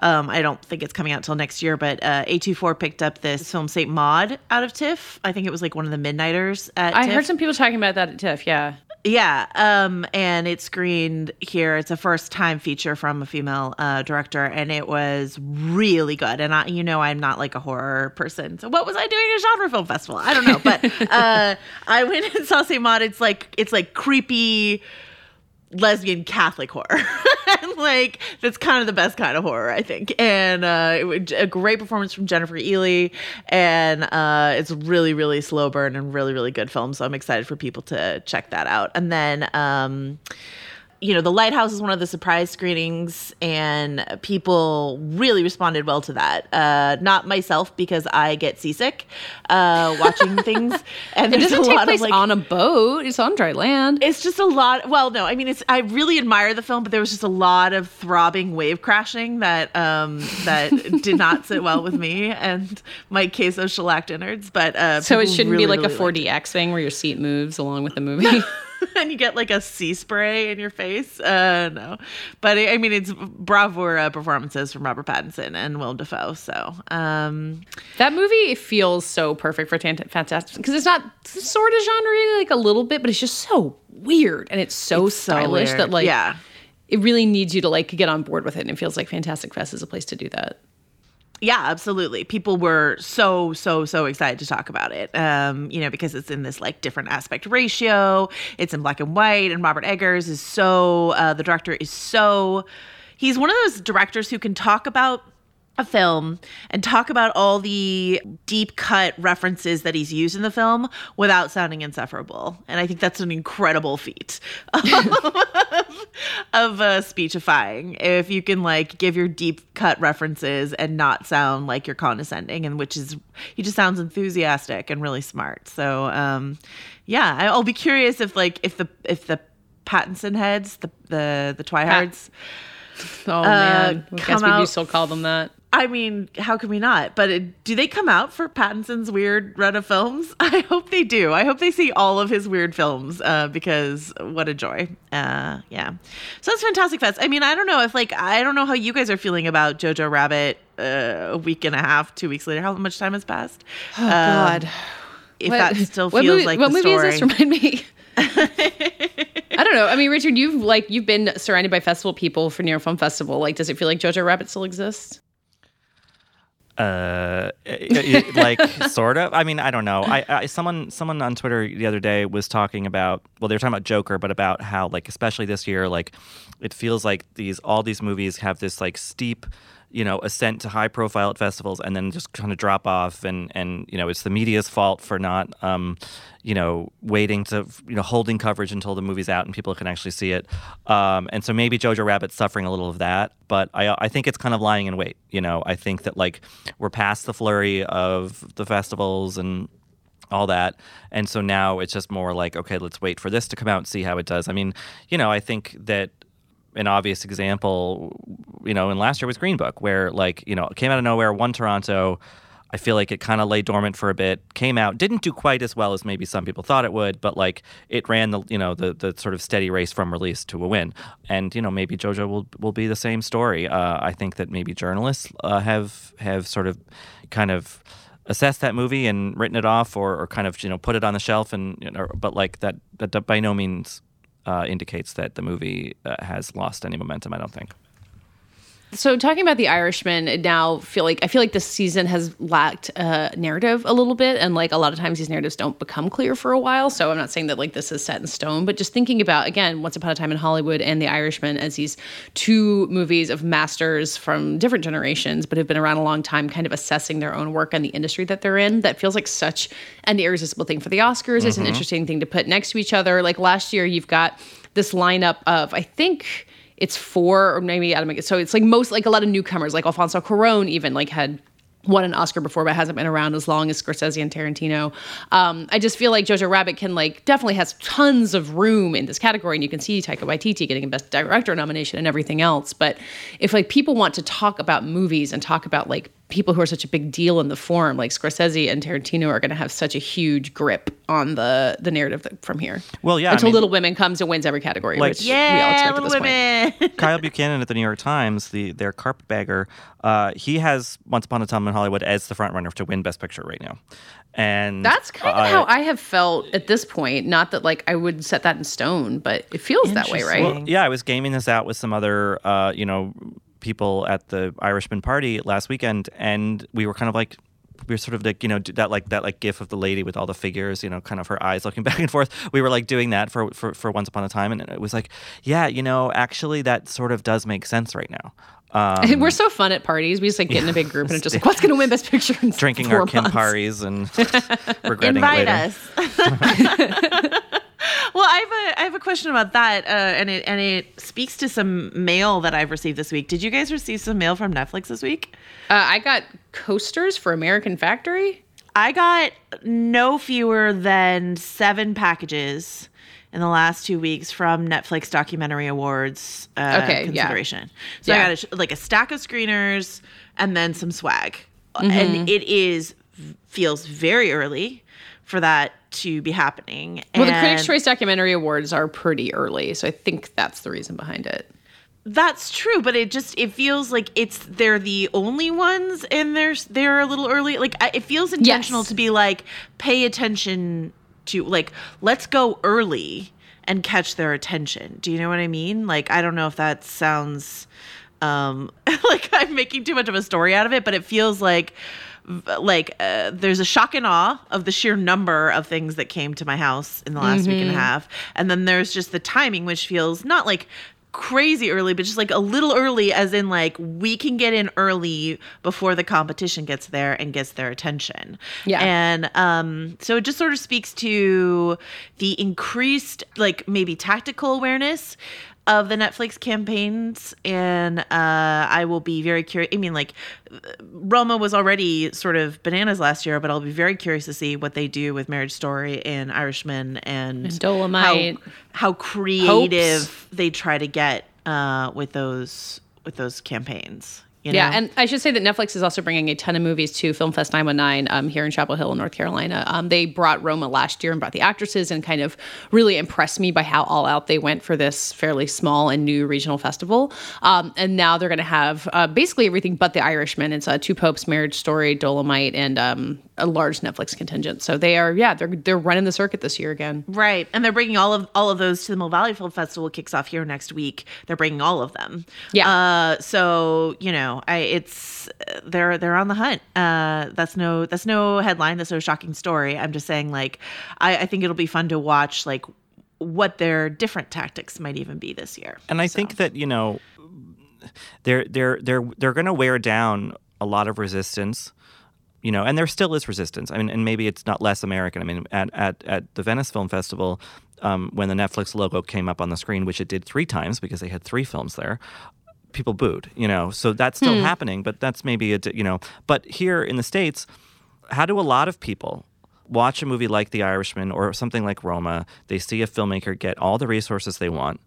[SPEAKER 3] Um, I don't think it's coming out till next year, but uh, A24 picked up this film Saint Maud out of TIFF. I think it was like one of the Midnighters at
[SPEAKER 1] I
[SPEAKER 3] TIFF.
[SPEAKER 1] heard some people talking about that at TIFF. Yeah.
[SPEAKER 3] Yeah, um, and it screened here. It's a first time feature from a female uh, director, and it was really good. And I, you know, I'm not like a horror person, so what was I doing at a genre film festival? I don't know, but uh, I went and saw Saint Maud. It's like it's like creepy lesbian Catholic horror. like that's kind of the best kind of horror, I think. And uh, it a great performance from Jennifer Ehle, and uh, it's really, really slow burn and really, really good film. So I'm excited for people to check that out. And then. Um, you know, The Lighthouse is one of the surprise screenings, and people really responded well to that. Uh, not myself because I get seasick uh, watching things, and
[SPEAKER 1] It
[SPEAKER 3] there's
[SPEAKER 1] doesn't
[SPEAKER 3] a
[SPEAKER 1] take
[SPEAKER 3] lot
[SPEAKER 1] place
[SPEAKER 3] of like
[SPEAKER 1] on a boat. It's on dry land.
[SPEAKER 3] it's just a lot. Well, no, I mean, it's. I really admire the film, but there was just a lot of throbbing wave crashing that um that did not sit well with me and my queso shellacked innards. But uh,
[SPEAKER 1] So it shouldn't
[SPEAKER 3] really,
[SPEAKER 1] be like
[SPEAKER 3] really
[SPEAKER 1] a 4DX thing where your seat moves along with the movie.
[SPEAKER 3] and you get like a sea spray in your face. Uh, no, but I mean, it's bravura performances from Robert Pattinson and Willem Dafoe. So, um,
[SPEAKER 1] that movie feels so perfect for Tant- Fantastic because it's not sort of genre like a little bit, but it's just so weird and it's so
[SPEAKER 3] It's
[SPEAKER 1] stylish
[SPEAKER 3] weird.
[SPEAKER 1] that like
[SPEAKER 3] Yeah.
[SPEAKER 1] it really needs you to like get on board with it. And it feels like Fantastic Fest is a place to do that.
[SPEAKER 3] Yeah, absolutely. People were so so so excited to talk about it. Um, you know, because it's in this like different aspect ratio. It's in black and white, and Robert Eggers is so uh, the director is so he's one of those directors who can talk about a film and talk about all the deep cut references that he's used in the film without sounding insufferable. And I think that's an incredible feat of uh, speechifying. If you can like give your deep cut references and not sound like you're condescending, and which is he just sounds enthusiastic and really smart. So um, yeah, I'll be curious if like if the if the Pattinson heads the the the Twihards.
[SPEAKER 1] Oh
[SPEAKER 3] Uh,
[SPEAKER 1] man, I guess we do still call them that.
[SPEAKER 3] I mean, how can we not? But it, do they come out for Pattinson's weird run of films? I hope they do. I hope they see all of his weird films uh, because what a joy. Uh, yeah. So that's Fantastic Fest. I mean, I don't know if, like, I don't know how you guys are feeling about Jojo Rabbit uh, a week and a half, two weeks later. How much time has passed?
[SPEAKER 1] Oh God.
[SPEAKER 3] If
[SPEAKER 1] What-
[SPEAKER 3] that still feels
[SPEAKER 1] movie,
[SPEAKER 3] like
[SPEAKER 1] what movie
[SPEAKER 3] story.
[SPEAKER 1] is this? Remind me. I don't know. I mean, Richard, you've like you've been surrounded by festival people for York Film Festival. Like, does it feel like Jojo Rabbit still exists?
[SPEAKER 2] Uh it- it- like sort of? I mean i don't know. I, I someone someone on twitter the other day was talking about well they were talking about joker but about how like especially this year like it feels like these all these movies have this like steep you know ascent to high profile at festivals and then just kind of drop off and and you know it's the media's fault for not um you know waiting to you know holding coverage until the movie's out and people can actually see it um and so maybe jojo rabbit's suffering a little of that but i i think it's kind of lying in wait you know i think that like we're past the flurry of the festivals and all that. And so now it's just more like, okay, let's wait for this to come out and see how it does. I mean, you know, I think that an obvious example, you know, in last year was Green Book, where like, you know, came out of nowhere, won Toronto. I feel like it kind of lay dormant for a bit, came out, didn't do quite as well as maybe some people thought it would, but like it ran the, you know, the the sort of steady race from release to a win. And you know, maybe JoJo will will be the same story. Uh, I think that maybe journalists uh, have have sort of kind of assessed that movie and written it off or, or kind of you know put it on the shelf and you know, but like that that by no means indicates that the movie uh, has lost any momentum. I don't think.
[SPEAKER 1] So talking about the Irishman, now feel like I feel like this season has lacked a narrative a little bit, and like a lot of times these narratives don't become clear for a while. So I'm not saying that like this is set in stone, but just thinking about again, Once Upon a Time in Hollywood and The Irishman as these two movies of masters from different generations, but have been around a long time, kind of assessing their own work and the industry that they're in. That feels like such an irresistible thing for the Oscars. It's an
[SPEAKER 5] Mhm.
[SPEAKER 1] interesting thing to put next to each other. Like last year, you've got this lineup of I think it's four or maybe Adam. So it's like most like a lot of newcomers, like Alfonso Cuarón even like had won an Oscar before, but hasn't been around as long as Scorsese and Tarantino. Um, I just feel like Jojo Rabbit can like definitely has tons of room in this category, and you can see Taika Waititi getting a Best Director nomination and everything else. But if like people want to talk about movies and talk about like people who are such a big deal in the form, like Scorsese and Tarantino, are going to have such a huge grip on the the narrative from here.
[SPEAKER 2] Well, yeah, I
[SPEAKER 1] until
[SPEAKER 2] mean-
[SPEAKER 1] Little Women comes and wins every category,
[SPEAKER 2] Like-
[SPEAKER 1] which we all
[SPEAKER 3] Yeah,
[SPEAKER 1] expect at
[SPEAKER 3] Little
[SPEAKER 1] this point.
[SPEAKER 3] Women.
[SPEAKER 2] Kyle Buchanan at the New York Times, the their carpetbagger, uh, he has Once Upon a Time in Hollywood as the front runner to win Best Picture right now, and
[SPEAKER 1] That's kind of
[SPEAKER 2] uh,
[SPEAKER 1] how I have felt at this point. Not that like I would set that in stone, but it feels that way, right?
[SPEAKER 3] Interesting.
[SPEAKER 2] Yeah, I was gaming this out with some other, uh, you know, people at the Irishman party last weekend, and we were kind of like. We were sort of like you know do that like that like gif of the lady with all the figures you know kind of her eyes looking back and forth. We were like doing that for for, for Once Upon a Time, and it was like, yeah, you know, actually that sort of does make sense right now. Um,
[SPEAKER 1] We're so fun at parties. We just like get in a big group and it's just like, what's going to win Best Picture? In
[SPEAKER 2] drinking
[SPEAKER 1] four
[SPEAKER 2] our
[SPEAKER 1] months?
[SPEAKER 2] Camparis and regretting
[SPEAKER 3] Invite
[SPEAKER 2] it later.
[SPEAKER 3] us. Well, I have a I have a question about that, uh, and it and it speaks to some mail that I've received this week. Did you guys receive some mail from Netflix this week?
[SPEAKER 1] Uh, I got coasters for American Factory.
[SPEAKER 3] I got no fewer than seven packages in the last two weeks from Netflix Documentary Awards uh,
[SPEAKER 1] Okay, yeah.
[SPEAKER 3] consideration. So
[SPEAKER 1] Yeah.
[SPEAKER 3] I got a, like a stack of screeners and then some swag,
[SPEAKER 1] Mm-hmm.
[SPEAKER 3] and it is feels very early for that to be happening.
[SPEAKER 1] Well, the Critics' Choice Documentary Awards are pretty early, so I think that's the reason behind it.
[SPEAKER 3] That's true, but it just it feels like it's they're the only ones, and they're they're a little early. Like I, it feels intentional
[SPEAKER 1] Yes.
[SPEAKER 3] to be like pay attention to like let's go early and catch their attention. Do you know what I mean? Like I don't know if that sounds um like I'm making too much of a story out of it, but it feels like like uh, there's a shock and awe of the sheer number of things that came to my house in the last week and a half. And then there's just the timing which feels not like crazy early but just like a little early as in like we can get in early before the competition gets there and gets their attention.
[SPEAKER 1] Yeah.
[SPEAKER 3] and um so it just sort of speaks to the increased like maybe tactical awareness of the Netflix campaigns, and uh, I will be very curious. I mean, like Roma was already sort of bananas last year, but I'll be very curious to see what they do with Marriage Story and Irishman and,
[SPEAKER 1] And Dolomite.
[SPEAKER 3] How, how creative
[SPEAKER 1] Hopes.
[SPEAKER 3] they try to get uh, with those with those campaigns. You
[SPEAKER 1] Yeah, and I should say that Netflix is also bringing a ton of movies to Film Fest 919 um, here in Chapel Hill, North Carolina. Um, they brought Roma last year and brought the actresses and kind of really impressed me by how all out they went for this fairly small and new regional festival. Um, and now they're going to have uh, basically everything but The Irishman. It's uh, Two Popes, Marriage Story, Dolomite, and um, a large Netflix contingent. So they are, yeah, they're they're running the circuit this year again.
[SPEAKER 3] Right, and they're bringing all of all of those to the Mill Valley Film Festival. It kicks off here next week. They're bringing all of them.
[SPEAKER 1] Yeah.
[SPEAKER 3] Uh, so you know, I it's they're they're on the hunt. Uh, that's no that's no headline. That's no shocking story. I'm just saying, like, I, I think it'll be fun to watch, like, what their different tactics might even be this year.
[SPEAKER 2] And I think that you know they're they're they're they're going to wear down a lot of resistance. You know, and there still is resistance. I mean, and maybe it's not less American. I mean, at at, at the Venice Film Festival, um, when the Netflix logo came up on the screen, which it did three times because they had three films there, people booed. You know, so that's still happening. But that's maybe a you know. But here in the states, how do a lot of people watch a movie like The Irishman or something like Roma? They see a filmmaker get all the resources they want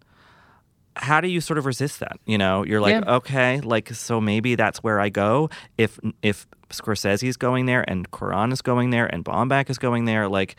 [SPEAKER 2] how do you sort of resist that? You know, you're like,
[SPEAKER 1] Yeah.
[SPEAKER 2] okay, like so maybe that's where I go. If if Scorsese's going there and Cuarón is going there and Baumbach is going there, like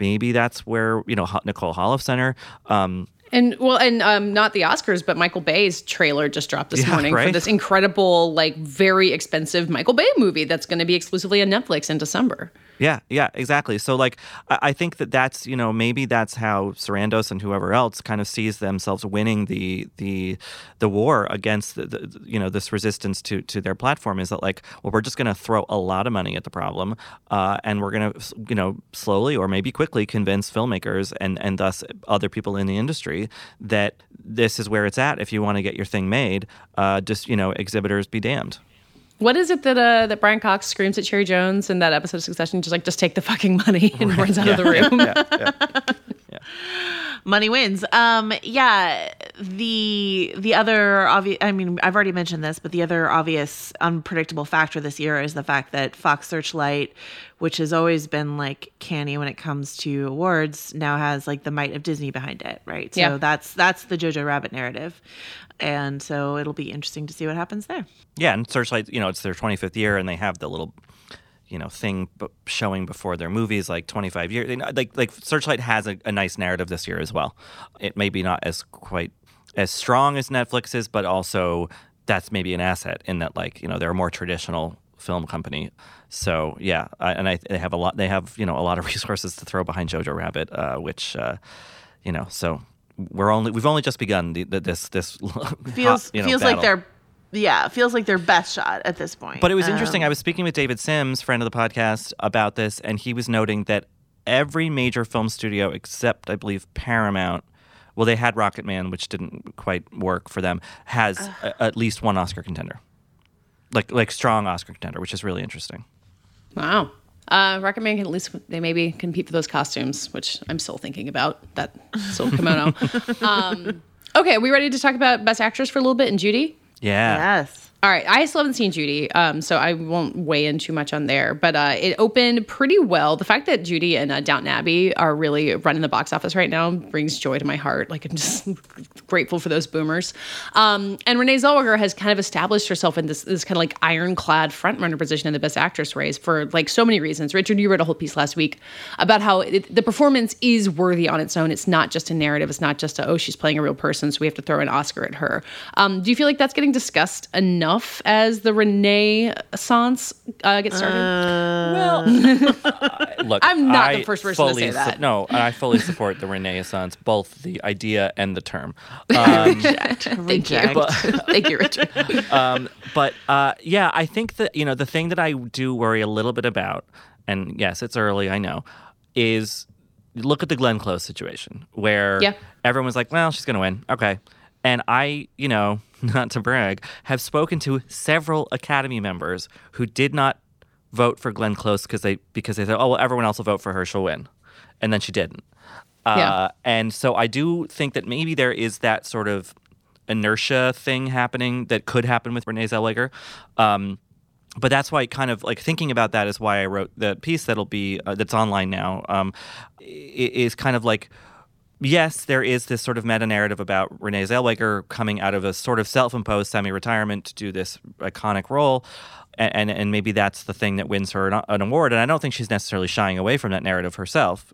[SPEAKER 2] maybe that's where you know Nicole Holofcener. Um,
[SPEAKER 1] And well, and um, not the Oscars, but Michael Bay's trailer just dropped this
[SPEAKER 2] Yeah,
[SPEAKER 1] morning for this incredible, like very expensive Michael Bay movie that's going to be exclusively on Netflix in December.
[SPEAKER 2] Yeah, yeah, exactly. So like, I, I think that that's you know maybe that's how Sarandos and whoever else kind of sees themselves winning the the the war against the, the you know this resistance to to their platform is that like well we're just going to throw a lot of money at the problem uh, and we're going to you know slowly or maybe quickly convince filmmakers and and thus other people in the industry that this is where it's at if you want to get your thing made. Uh, just you know exhibitors be damned.
[SPEAKER 1] What is it that uh, that Brian Cox screams at Cherry Jones in that episode of Succession? Just like, just take the fucking money and runs out of the room.
[SPEAKER 2] Yeah, yeah.
[SPEAKER 3] money wins. Um, yeah, the the other obvious i mean i've already mentioned this but the other obvious unpredictable factor this year is the fact that fox searchlight which has always been like canny when it comes to awards now has like the might of disney behind it right so
[SPEAKER 1] Yeah.
[SPEAKER 3] that's that's the jojo rabbit narrative and so it'll be interesting to see what happens there
[SPEAKER 2] Yeah, and Searchlight, you know, it's their 25th year, and they have the little, you know, thing b- showing before their movies, like 25 years. You know, Like, like Searchlight has a, a nice narrative this year as well. It may be not as quite as strong as Netflix's, but also that's maybe an asset in that, like, you know, they're a more traditional film company. So yeah, I, and I, they have a lot. They have you know a lot of resources to throw behind Jojo Rabbit, uh, which uh, you know. So we're only we've only just begun the, the, this this
[SPEAKER 3] feels
[SPEAKER 2] hot, you know,
[SPEAKER 3] feels like they're yeah feels like their best shot at this point
[SPEAKER 2] But it was interesting.
[SPEAKER 3] Um,
[SPEAKER 2] I was speaking with David Sims, friend of the podcast, about this, and he was noting that every major film studio except, I believe, Paramount, well, they had Rocket Man, which didn't quite work for them, has a, at least one Oscar contender, like like strong Oscar contender, which is really interesting.
[SPEAKER 1] Wow. Uh, recommend can at least they maybe compete for those costumes, which I'm still thinking about that silk kimono. um, okay, we ready to talk about Best Actress for a little bit and Judy?
[SPEAKER 2] Yeah.
[SPEAKER 3] yes
[SPEAKER 1] All right, I still haven't seen Judy, um, so I won't weigh in too much on there. But uh, it opened pretty well. The fact that Judy and uh, Downton Abbey are really running the box office right now brings joy to my heart. Like I'm just grateful for those boomers. Um, and Renee Zellweger has kind of established herself in this this kind of like ironclad frontrunner position in the Best Actress race for like so many reasons. Richard, you wrote a whole piece last week about how it, the performance is worthy on its own. It's not just a narrative. It's not just a oh she's playing a real person, so we have to throw an Oscar at her. Um, do you feel like that's getting discussed enough as the Renaissance uh, gets started?
[SPEAKER 2] Look,
[SPEAKER 1] I'm not the first person to say that.
[SPEAKER 2] su- no, I fully support the Renaissance, both the idea and the term. Um,
[SPEAKER 1] Thank you. Thank you, Richard.
[SPEAKER 2] um, but uh, yeah, I think that you know the thing that I do worry a little bit about, and yes, it's early, I know, is look at the Glenn Close situation where
[SPEAKER 1] Yeah.
[SPEAKER 2] everyone was like, "Well, she's going to win," okay, and I, you know, not to brag, have spoken to several Academy members who did not vote for Glenn Close because they because they said, "Oh, well, everyone else will vote for her, she'll win," and then she didn't. Uh,
[SPEAKER 1] Yeah.
[SPEAKER 2] And so I do think that maybe there is that sort of inertia thing happening that could happen with Renee Zellweger. Um, but that's why kind of like thinking about that is why I wrote the piece that'll be uh, that's online now. Um, is kind of like yes, there is this sort of meta narrative about Renee Zellweger coming out of a sort of self-imposed semi-retirement to do this iconic role, and and, and maybe that's the thing that wins her an, an award. And I don't think she's necessarily shying away from that narrative herself.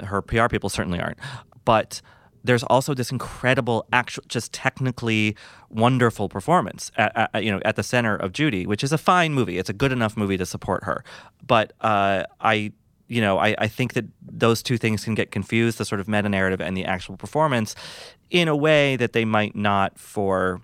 [SPEAKER 2] Her PR people certainly aren't, but. There's also this incredible, actual, just technically wonderful performance at, at, you know at the center of Judy, which is a fine movie. It's a good enough movie to support her. But uh, I you know, I, I think that those two things can get confused the sort of meta narrative and the actual performance in a way that they might not for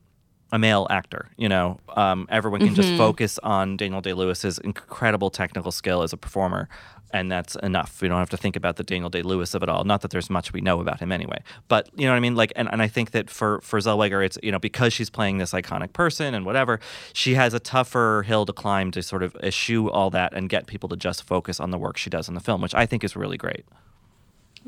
[SPEAKER 2] a male actor. You know, um, everyone can just focus on Daniel Day Lewis's incredible technical skill as a performer. And that's enough. We don't have to think about the Daniel Day Lewis of it all. Not that there's much we know about him anyway. But you know what I mean? Like, and, and I think that for for Zellweger, it's you know because she's playing this iconic person and whatever, she has a tougher hill to climb to sort of eschew all that and get people to just focus on the work she does in the film, which I think is really great.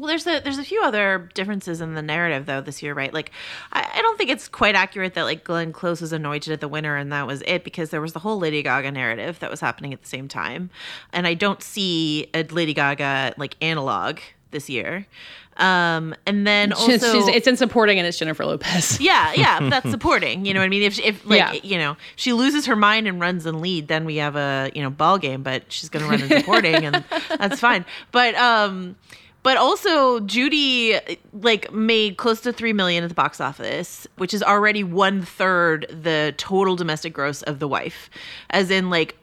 [SPEAKER 3] Well, there's a there's a few other differences in the narrative though this year, right? Like, I, I don't think it's quite accurate that like Glenn Close was anointed at the winner and that was it because there was the whole Lady Gaga narrative that was happening at the same time, and I don't see a Lady Gaga like analog this year. Um, and then also,
[SPEAKER 1] She's- she's- it's in supporting and it's Jennifer Lopez.
[SPEAKER 3] yeah, yeah, that's supporting. You know what I mean? If if like
[SPEAKER 1] Yeah.
[SPEAKER 3] you know she loses her mind and runs in lead, then we have a you know ball game. But she's going to run in supporting, and that's fine. But um, but also Judy like made close to three million at the box office, which is already one third the total domestic gross of The Wife, as in like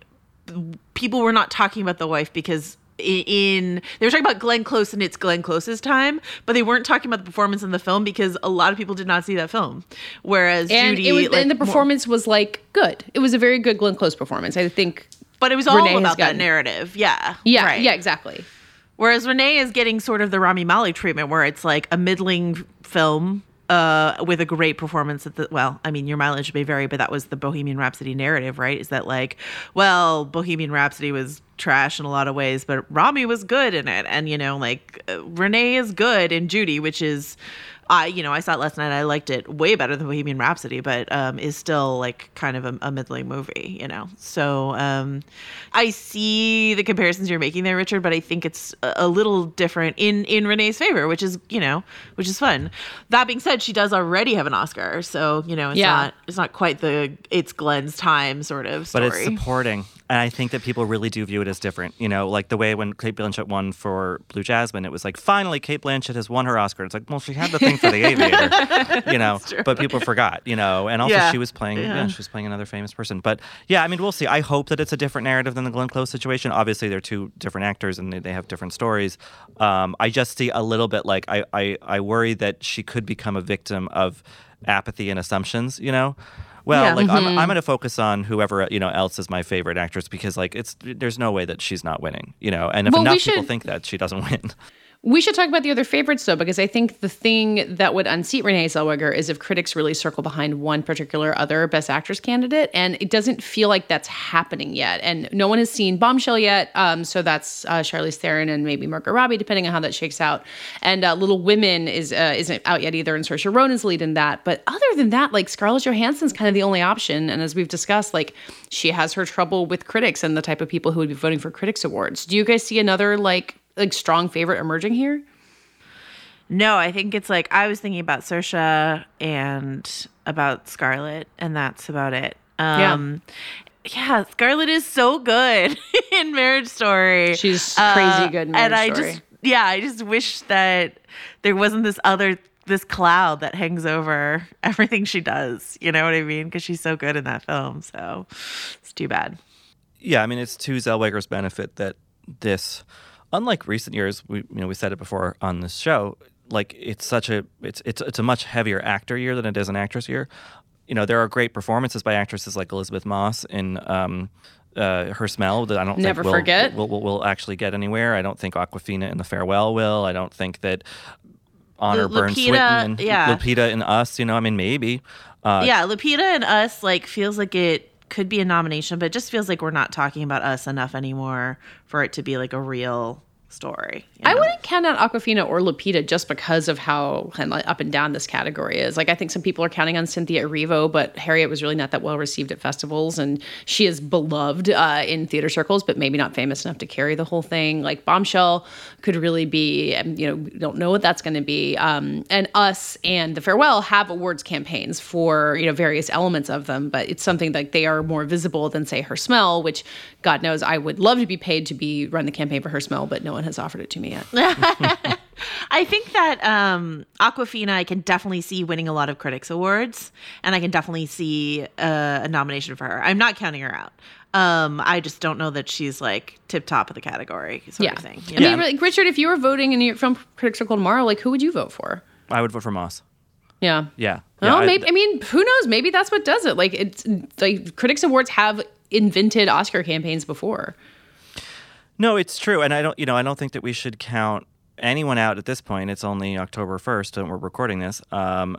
[SPEAKER 3] people were not talking about The Wife because. In they were talking about Glenn Close and it's Glenn Close's time, but they weren't talking about the performance in the film because a lot of people did not see that film. Whereas
[SPEAKER 1] And
[SPEAKER 3] Judy,
[SPEAKER 1] it was,
[SPEAKER 3] like,
[SPEAKER 1] and the
[SPEAKER 3] more-
[SPEAKER 1] performance was like good. It was a very good Glenn Close performance. I think.
[SPEAKER 3] but it was all
[SPEAKER 1] Renee
[SPEAKER 3] about that
[SPEAKER 1] gotten-
[SPEAKER 3] narrative. Yeah,
[SPEAKER 1] Yeah,
[SPEAKER 3] right.
[SPEAKER 1] yeah, exactly.
[SPEAKER 3] Whereas Renee is getting sort of the Rami Malek treatment, where it's like a middling film uh, with a great performance. At the well, I mean, your mileage may vary, but that was the Bohemian Rhapsody narrative, right? Is that like, well, Bohemian Rhapsody was trash in a lot of ways, but Rami was good in it, and you know, like uh, Renee is good in Judy, which is I, you know, I saw it last night. I liked it way better than Bohemian Rhapsody, but um, is still like kind of a, a middling movie, you know. So um, I see the comparisons you're making there, Richard, but I think it's a, little different in in Renee's favor, which is you know, which is fun. That being said, she does already have an Oscar, so you know, it's
[SPEAKER 1] Yeah.
[SPEAKER 3] not it's not quite the it's Glenn's time sort of
[SPEAKER 2] but it's supporting. And I think that people really do view it as different. You know, like the way when Cate Blanchett won for Blue Jasmine, it was like, finally, Cate Blanchett has won her Oscar. It's like, well, she had the thing for The Aviator, you know, but people forgot, you know, and also
[SPEAKER 3] Yeah.
[SPEAKER 2] she was playing, yeah.
[SPEAKER 3] Yeah.
[SPEAKER 2] she was playing another famous person. But yeah, I mean, we'll see. I hope that it's a different narrative than the Glenn Close situation. Obviously, they're two different actors and they, they have different stories. Um, I just see a little bit like I, I, I worry that she could become a victim of apathy and assumptions, you know? Well,
[SPEAKER 3] Yeah.
[SPEAKER 2] like I'm, I'm mm-hmm. going to focus on whoever you know else is my favorite actress because like it's there's no way that she's not winning, you know. And if
[SPEAKER 1] Well, we
[SPEAKER 2] enough people
[SPEAKER 1] should-
[SPEAKER 2] think that she doesn't win,
[SPEAKER 1] We should talk about the other favorites, though, because I think the thing that would unseat Renee Zellweger is if critics really circle behind one particular other Best Actress candidate, and it doesn't feel like that's happening yet. And no one has seen Bombshell yet, um, so that's uh, Charlize Theron and maybe Margot Robbie, depending on how that shakes out. And uh, Little Women is uh, isn't out yet either, and Saoirse Ronan's lead in that. But other than that, like Scarlett Johansson's kind of the only option. And as we've discussed, like she has her trouble with critics and the type of people who would be voting for critics awards. Do you guys see another like like strong favorite emerging here?
[SPEAKER 3] No, I think it's like I was thinking about Saoirse and about Scarlett, and that's about it. Um, yeah. Scarlett is so good in Marriage Story.
[SPEAKER 1] She's crazy good in
[SPEAKER 3] and I
[SPEAKER 1] Story.
[SPEAKER 3] just, yeah, I just wish that there wasn't this other this cloud that hangs over everything she does. You know what I mean? Because she's so good in that film. So it's too bad.
[SPEAKER 2] yeah, I mean it's to Zellweger's benefit that this, unlike recent years, we you know we said it before on this show, like it's such a it's it's it's a much heavier actor year than it is an actress year. You know there are great performances by actresses like Elisabeth Moss in. Um, uh, her smell that I don't
[SPEAKER 1] Never
[SPEAKER 2] think will,
[SPEAKER 1] forget.
[SPEAKER 2] Will, will, will actually get anywhere. I don't think Awkwafina in The Farewell will. I don't think that Honor
[SPEAKER 3] Lu-
[SPEAKER 2] Burns
[SPEAKER 3] Lupita,
[SPEAKER 2] Swinton and
[SPEAKER 3] yeah.
[SPEAKER 2] Lupita in Us. You know, I mean, maybe. Uh,
[SPEAKER 3] yeah, Lupita and Us like feels like it could be a nomination, but it just feels like we're not talking about Us enough anymore for it to be like a real story. you
[SPEAKER 1] I wouldn't count out Awkwafina or Lupita just because of how kind of up and down this category is. Like, I think some people are counting on Cynthia Erivo, but Harriet was really not that well received at festivals, and she is beloved uh, in theater circles, but maybe not famous enough to carry the whole thing. Like, Bombshell could really be, um, you know, don't know what that's going to be. Um, and Us and The Farewell have awards campaigns for you know various elements of them, but it's something like they are more visible than say Her Smell, which God knows I would love to be paid to be run the campaign for Her Smell, but no one has offered it to me yet.
[SPEAKER 3] I think that um, Awkwafina, I can definitely see winning a lot of critics awards, and I can definitely see uh, a nomination for her. I'm not counting her out. Um, I just don't know that she's like tip top of the category sort
[SPEAKER 1] yeah.
[SPEAKER 3] of thing. you
[SPEAKER 1] I
[SPEAKER 3] know?
[SPEAKER 1] mean, like, Richard, if you were voting in your film critics circle tomorrow, like who would you vote for?
[SPEAKER 2] I would vote for Moss.
[SPEAKER 1] Yeah.
[SPEAKER 2] Yeah.
[SPEAKER 1] Well,
[SPEAKER 2] yeah, I-
[SPEAKER 1] maybe. I mean, who knows? Maybe that's what does it. Like, it's like critics awards have invented Oscar campaigns before.
[SPEAKER 2] No, it's true, and I don't. You know, I don't think that we should count anyone out at this point. It's only October first, and we're recording this. Um,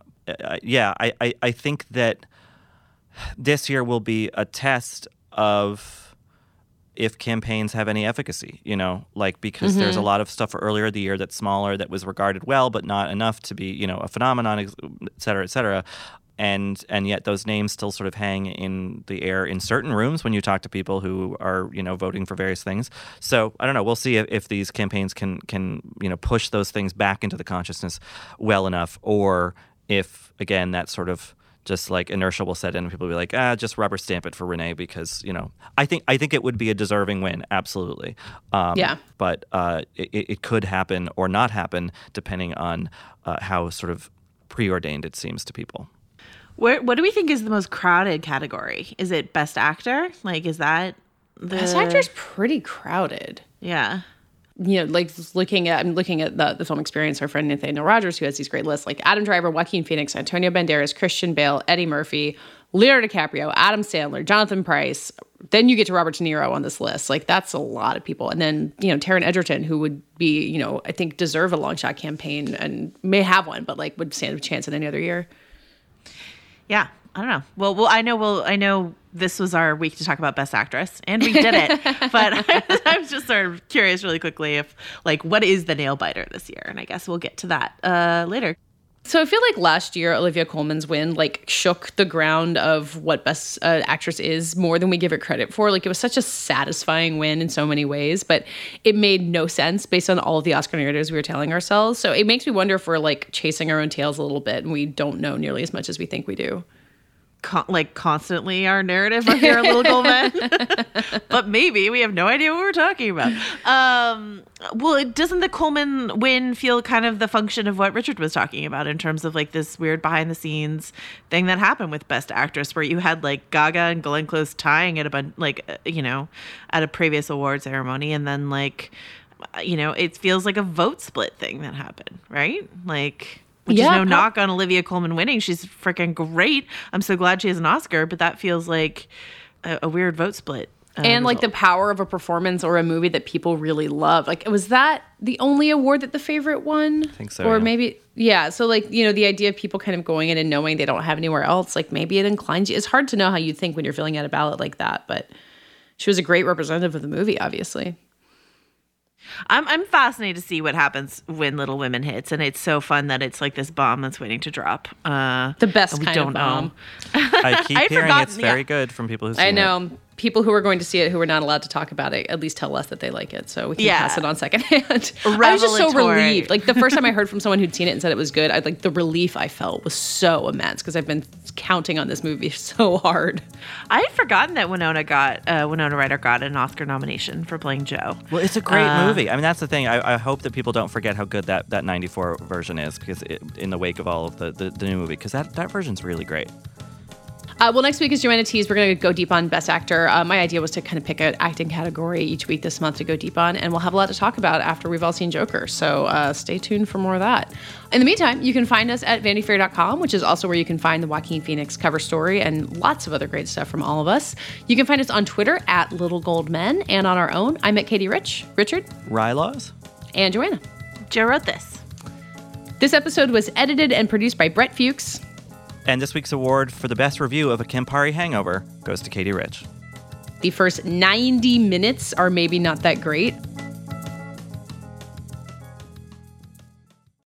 [SPEAKER 2] yeah, I, I, I think that this year will be a test of if campaigns have any efficacy. You know, like because there's a lot of stuff earlier in the year that's smaller that was regarded well, but not enough to be you know a phenomenon, et cetera, et cetera. And and yet those names still sort of hang in the air in certain rooms when you talk to people who are you know voting for various things. So I don't know. We'll see if, if these campaigns can can you know push those things back into the consciousness well enough, or if again that sort of just like inertia will set in and people will be like ah just rubber stamp it for renee because you know i think i think it would be a deserving win absolutely um,
[SPEAKER 1] Yeah.
[SPEAKER 2] but uh, it, it could happen or not happen depending on uh, how sort of preordained it seems to people
[SPEAKER 3] Where, what do we think is the most crowded category? Is it best actor? Like, is that the
[SPEAKER 1] Best actor's pretty crowded.
[SPEAKER 3] Yeah.
[SPEAKER 1] you know, like looking at I'm looking at the, the film experience, our friend Nathaniel Rogers, who has these great lists like Adam Driver, Joaquin Phoenix, Antonio Banderas, Christian Bale, Eddie Murphy, Leonardo DiCaprio, Adam Sandler, Jonathan Pryce. Then you get to Robert De Niro on this list. Like that's a lot of people. And then, you know, Taron Egerton, who would be, you know, I think deserve a long shot campaign and may have one, but like would stand a chance in any other year.
[SPEAKER 3] Yeah. I don't know. Well, well, I know. Well, I know this was our week to talk about Best Actress, and we did it. but I was just sort of curious, really quickly, if like what is the nail biter this year, and I guess we'll get to that uh, later.
[SPEAKER 1] So I feel like last year Olivia Colman's win like shook the ground of what best uh, actress is more than we give it credit for. Like it was such a satisfying win in so many ways, but it made no sense based on all of the Oscar narratives we were telling ourselves. So it makes me wonder if we're like chasing our own tails a little bit and we don't know nearly as much as we think we do.
[SPEAKER 3] Con- like constantly our narrative of here, little gold men. but maybe we have no idea what we're talking about. Um, well, it, doesn't the Colman win feel kind of the function of what Richard was talking about in terms of like this weird behind the scenes thing that happened with Best Actress, where you had like Gaga and Glenn Close tying at a bunch, like uh, you know, at a previous award ceremony, and then like, you know, it feels like a vote split thing that happened, right? Like which
[SPEAKER 1] Yeah,
[SPEAKER 3] is no
[SPEAKER 1] prob-
[SPEAKER 3] knock on Olivia Colman winning. She's freaking great. I'm so glad she has an Oscar, but that feels like a, a weird vote split. uh,
[SPEAKER 1] and like the power of a performance or a movie that people really love. Like, was that the only award that the favorite won? I
[SPEAKER 2] think so,
[SPEAKER 1] Or
[SPEAKER 2] yeah.
[SPEAKER 1] maybe, yeah. So, like, you know, the idea of people kind of going in and knowing they don't have anywhere else, like maybe it inclines you. It's hard to know how you think when you're filling out a ballot like that, but she was a great representative of the movie, obviously.
[SPEAKER 3] I'm I'm fascinated to see what happens when Little Women hits, and it's so fun that it's like this bomb that's waiting to drop. Uh,
[SPEAKER 1] The best
[SPEAKER 3] we
[SPEAKER 1] kind
[SPEAKER 3] don't
[SPEAKER 1] of bomb.
[SPEAKER 2] I keep
[SPEAKER 3] I'd
[SPEAKER 2] hearing it's very
[SPEAKER 3] yeah.
[SPEAKER 2] good from people who
[SPEAKER 1] I know people who are going to see it who are not allowed to talk about it at least tell us that they like it, so we can
[SPEAKER 3] Yeah.
[SPEAKER 1] pass it on secondhand. I was just so relieved. Like the first time I heard from someone who'd seen it and said it was good, I like the relief I felt was so immense because I've been counting on this movie so hard.
[SPEAKER 3] I had forgotten that Winona got uh, Winona Ryder got an Oscar nomination for playing Jo.
[SPEAKER 2] Well, it's a great
[SPEAKER 3] Uh,
[SPEAKER 2] movie. I mean, that's the thing. I, I hope that people don't forget how good that, that 94 version is because it, in the wake of all of the, the, the new movie, because that, that version's really great.
[SPEAKER 1] Uh, well, next week is Joanna Tease. We're going to go deep on Best Actor. Uh, my idea was to kind of pick an acting category each week this month to go deep on, and we'll have a lot to talk about after we've all seen Joker. So uh, stay tuned for more of that. In the meantime, you can find us at VanityFair.com, which is also where you can find the Joaquin Phoenix cover story and lots of other great stuff from all of us. You can find us on Twitter at Little Gold Men and on our own. I'm at Katey Rich, Richard,
[SPEAKER 2] Rylaws?
[SPEAKER 1] and Joanna.
[SPEAKER 3] Joe wrote this.
[SPEAKER 1] This episode was edited and produced by Brett Fuchs.
[SPEAKER 2] And this week's award for the best review of a Campari hangover goes to Katey Rich.
[SPEAKER 1] The first 90 minutes are maybe not that great.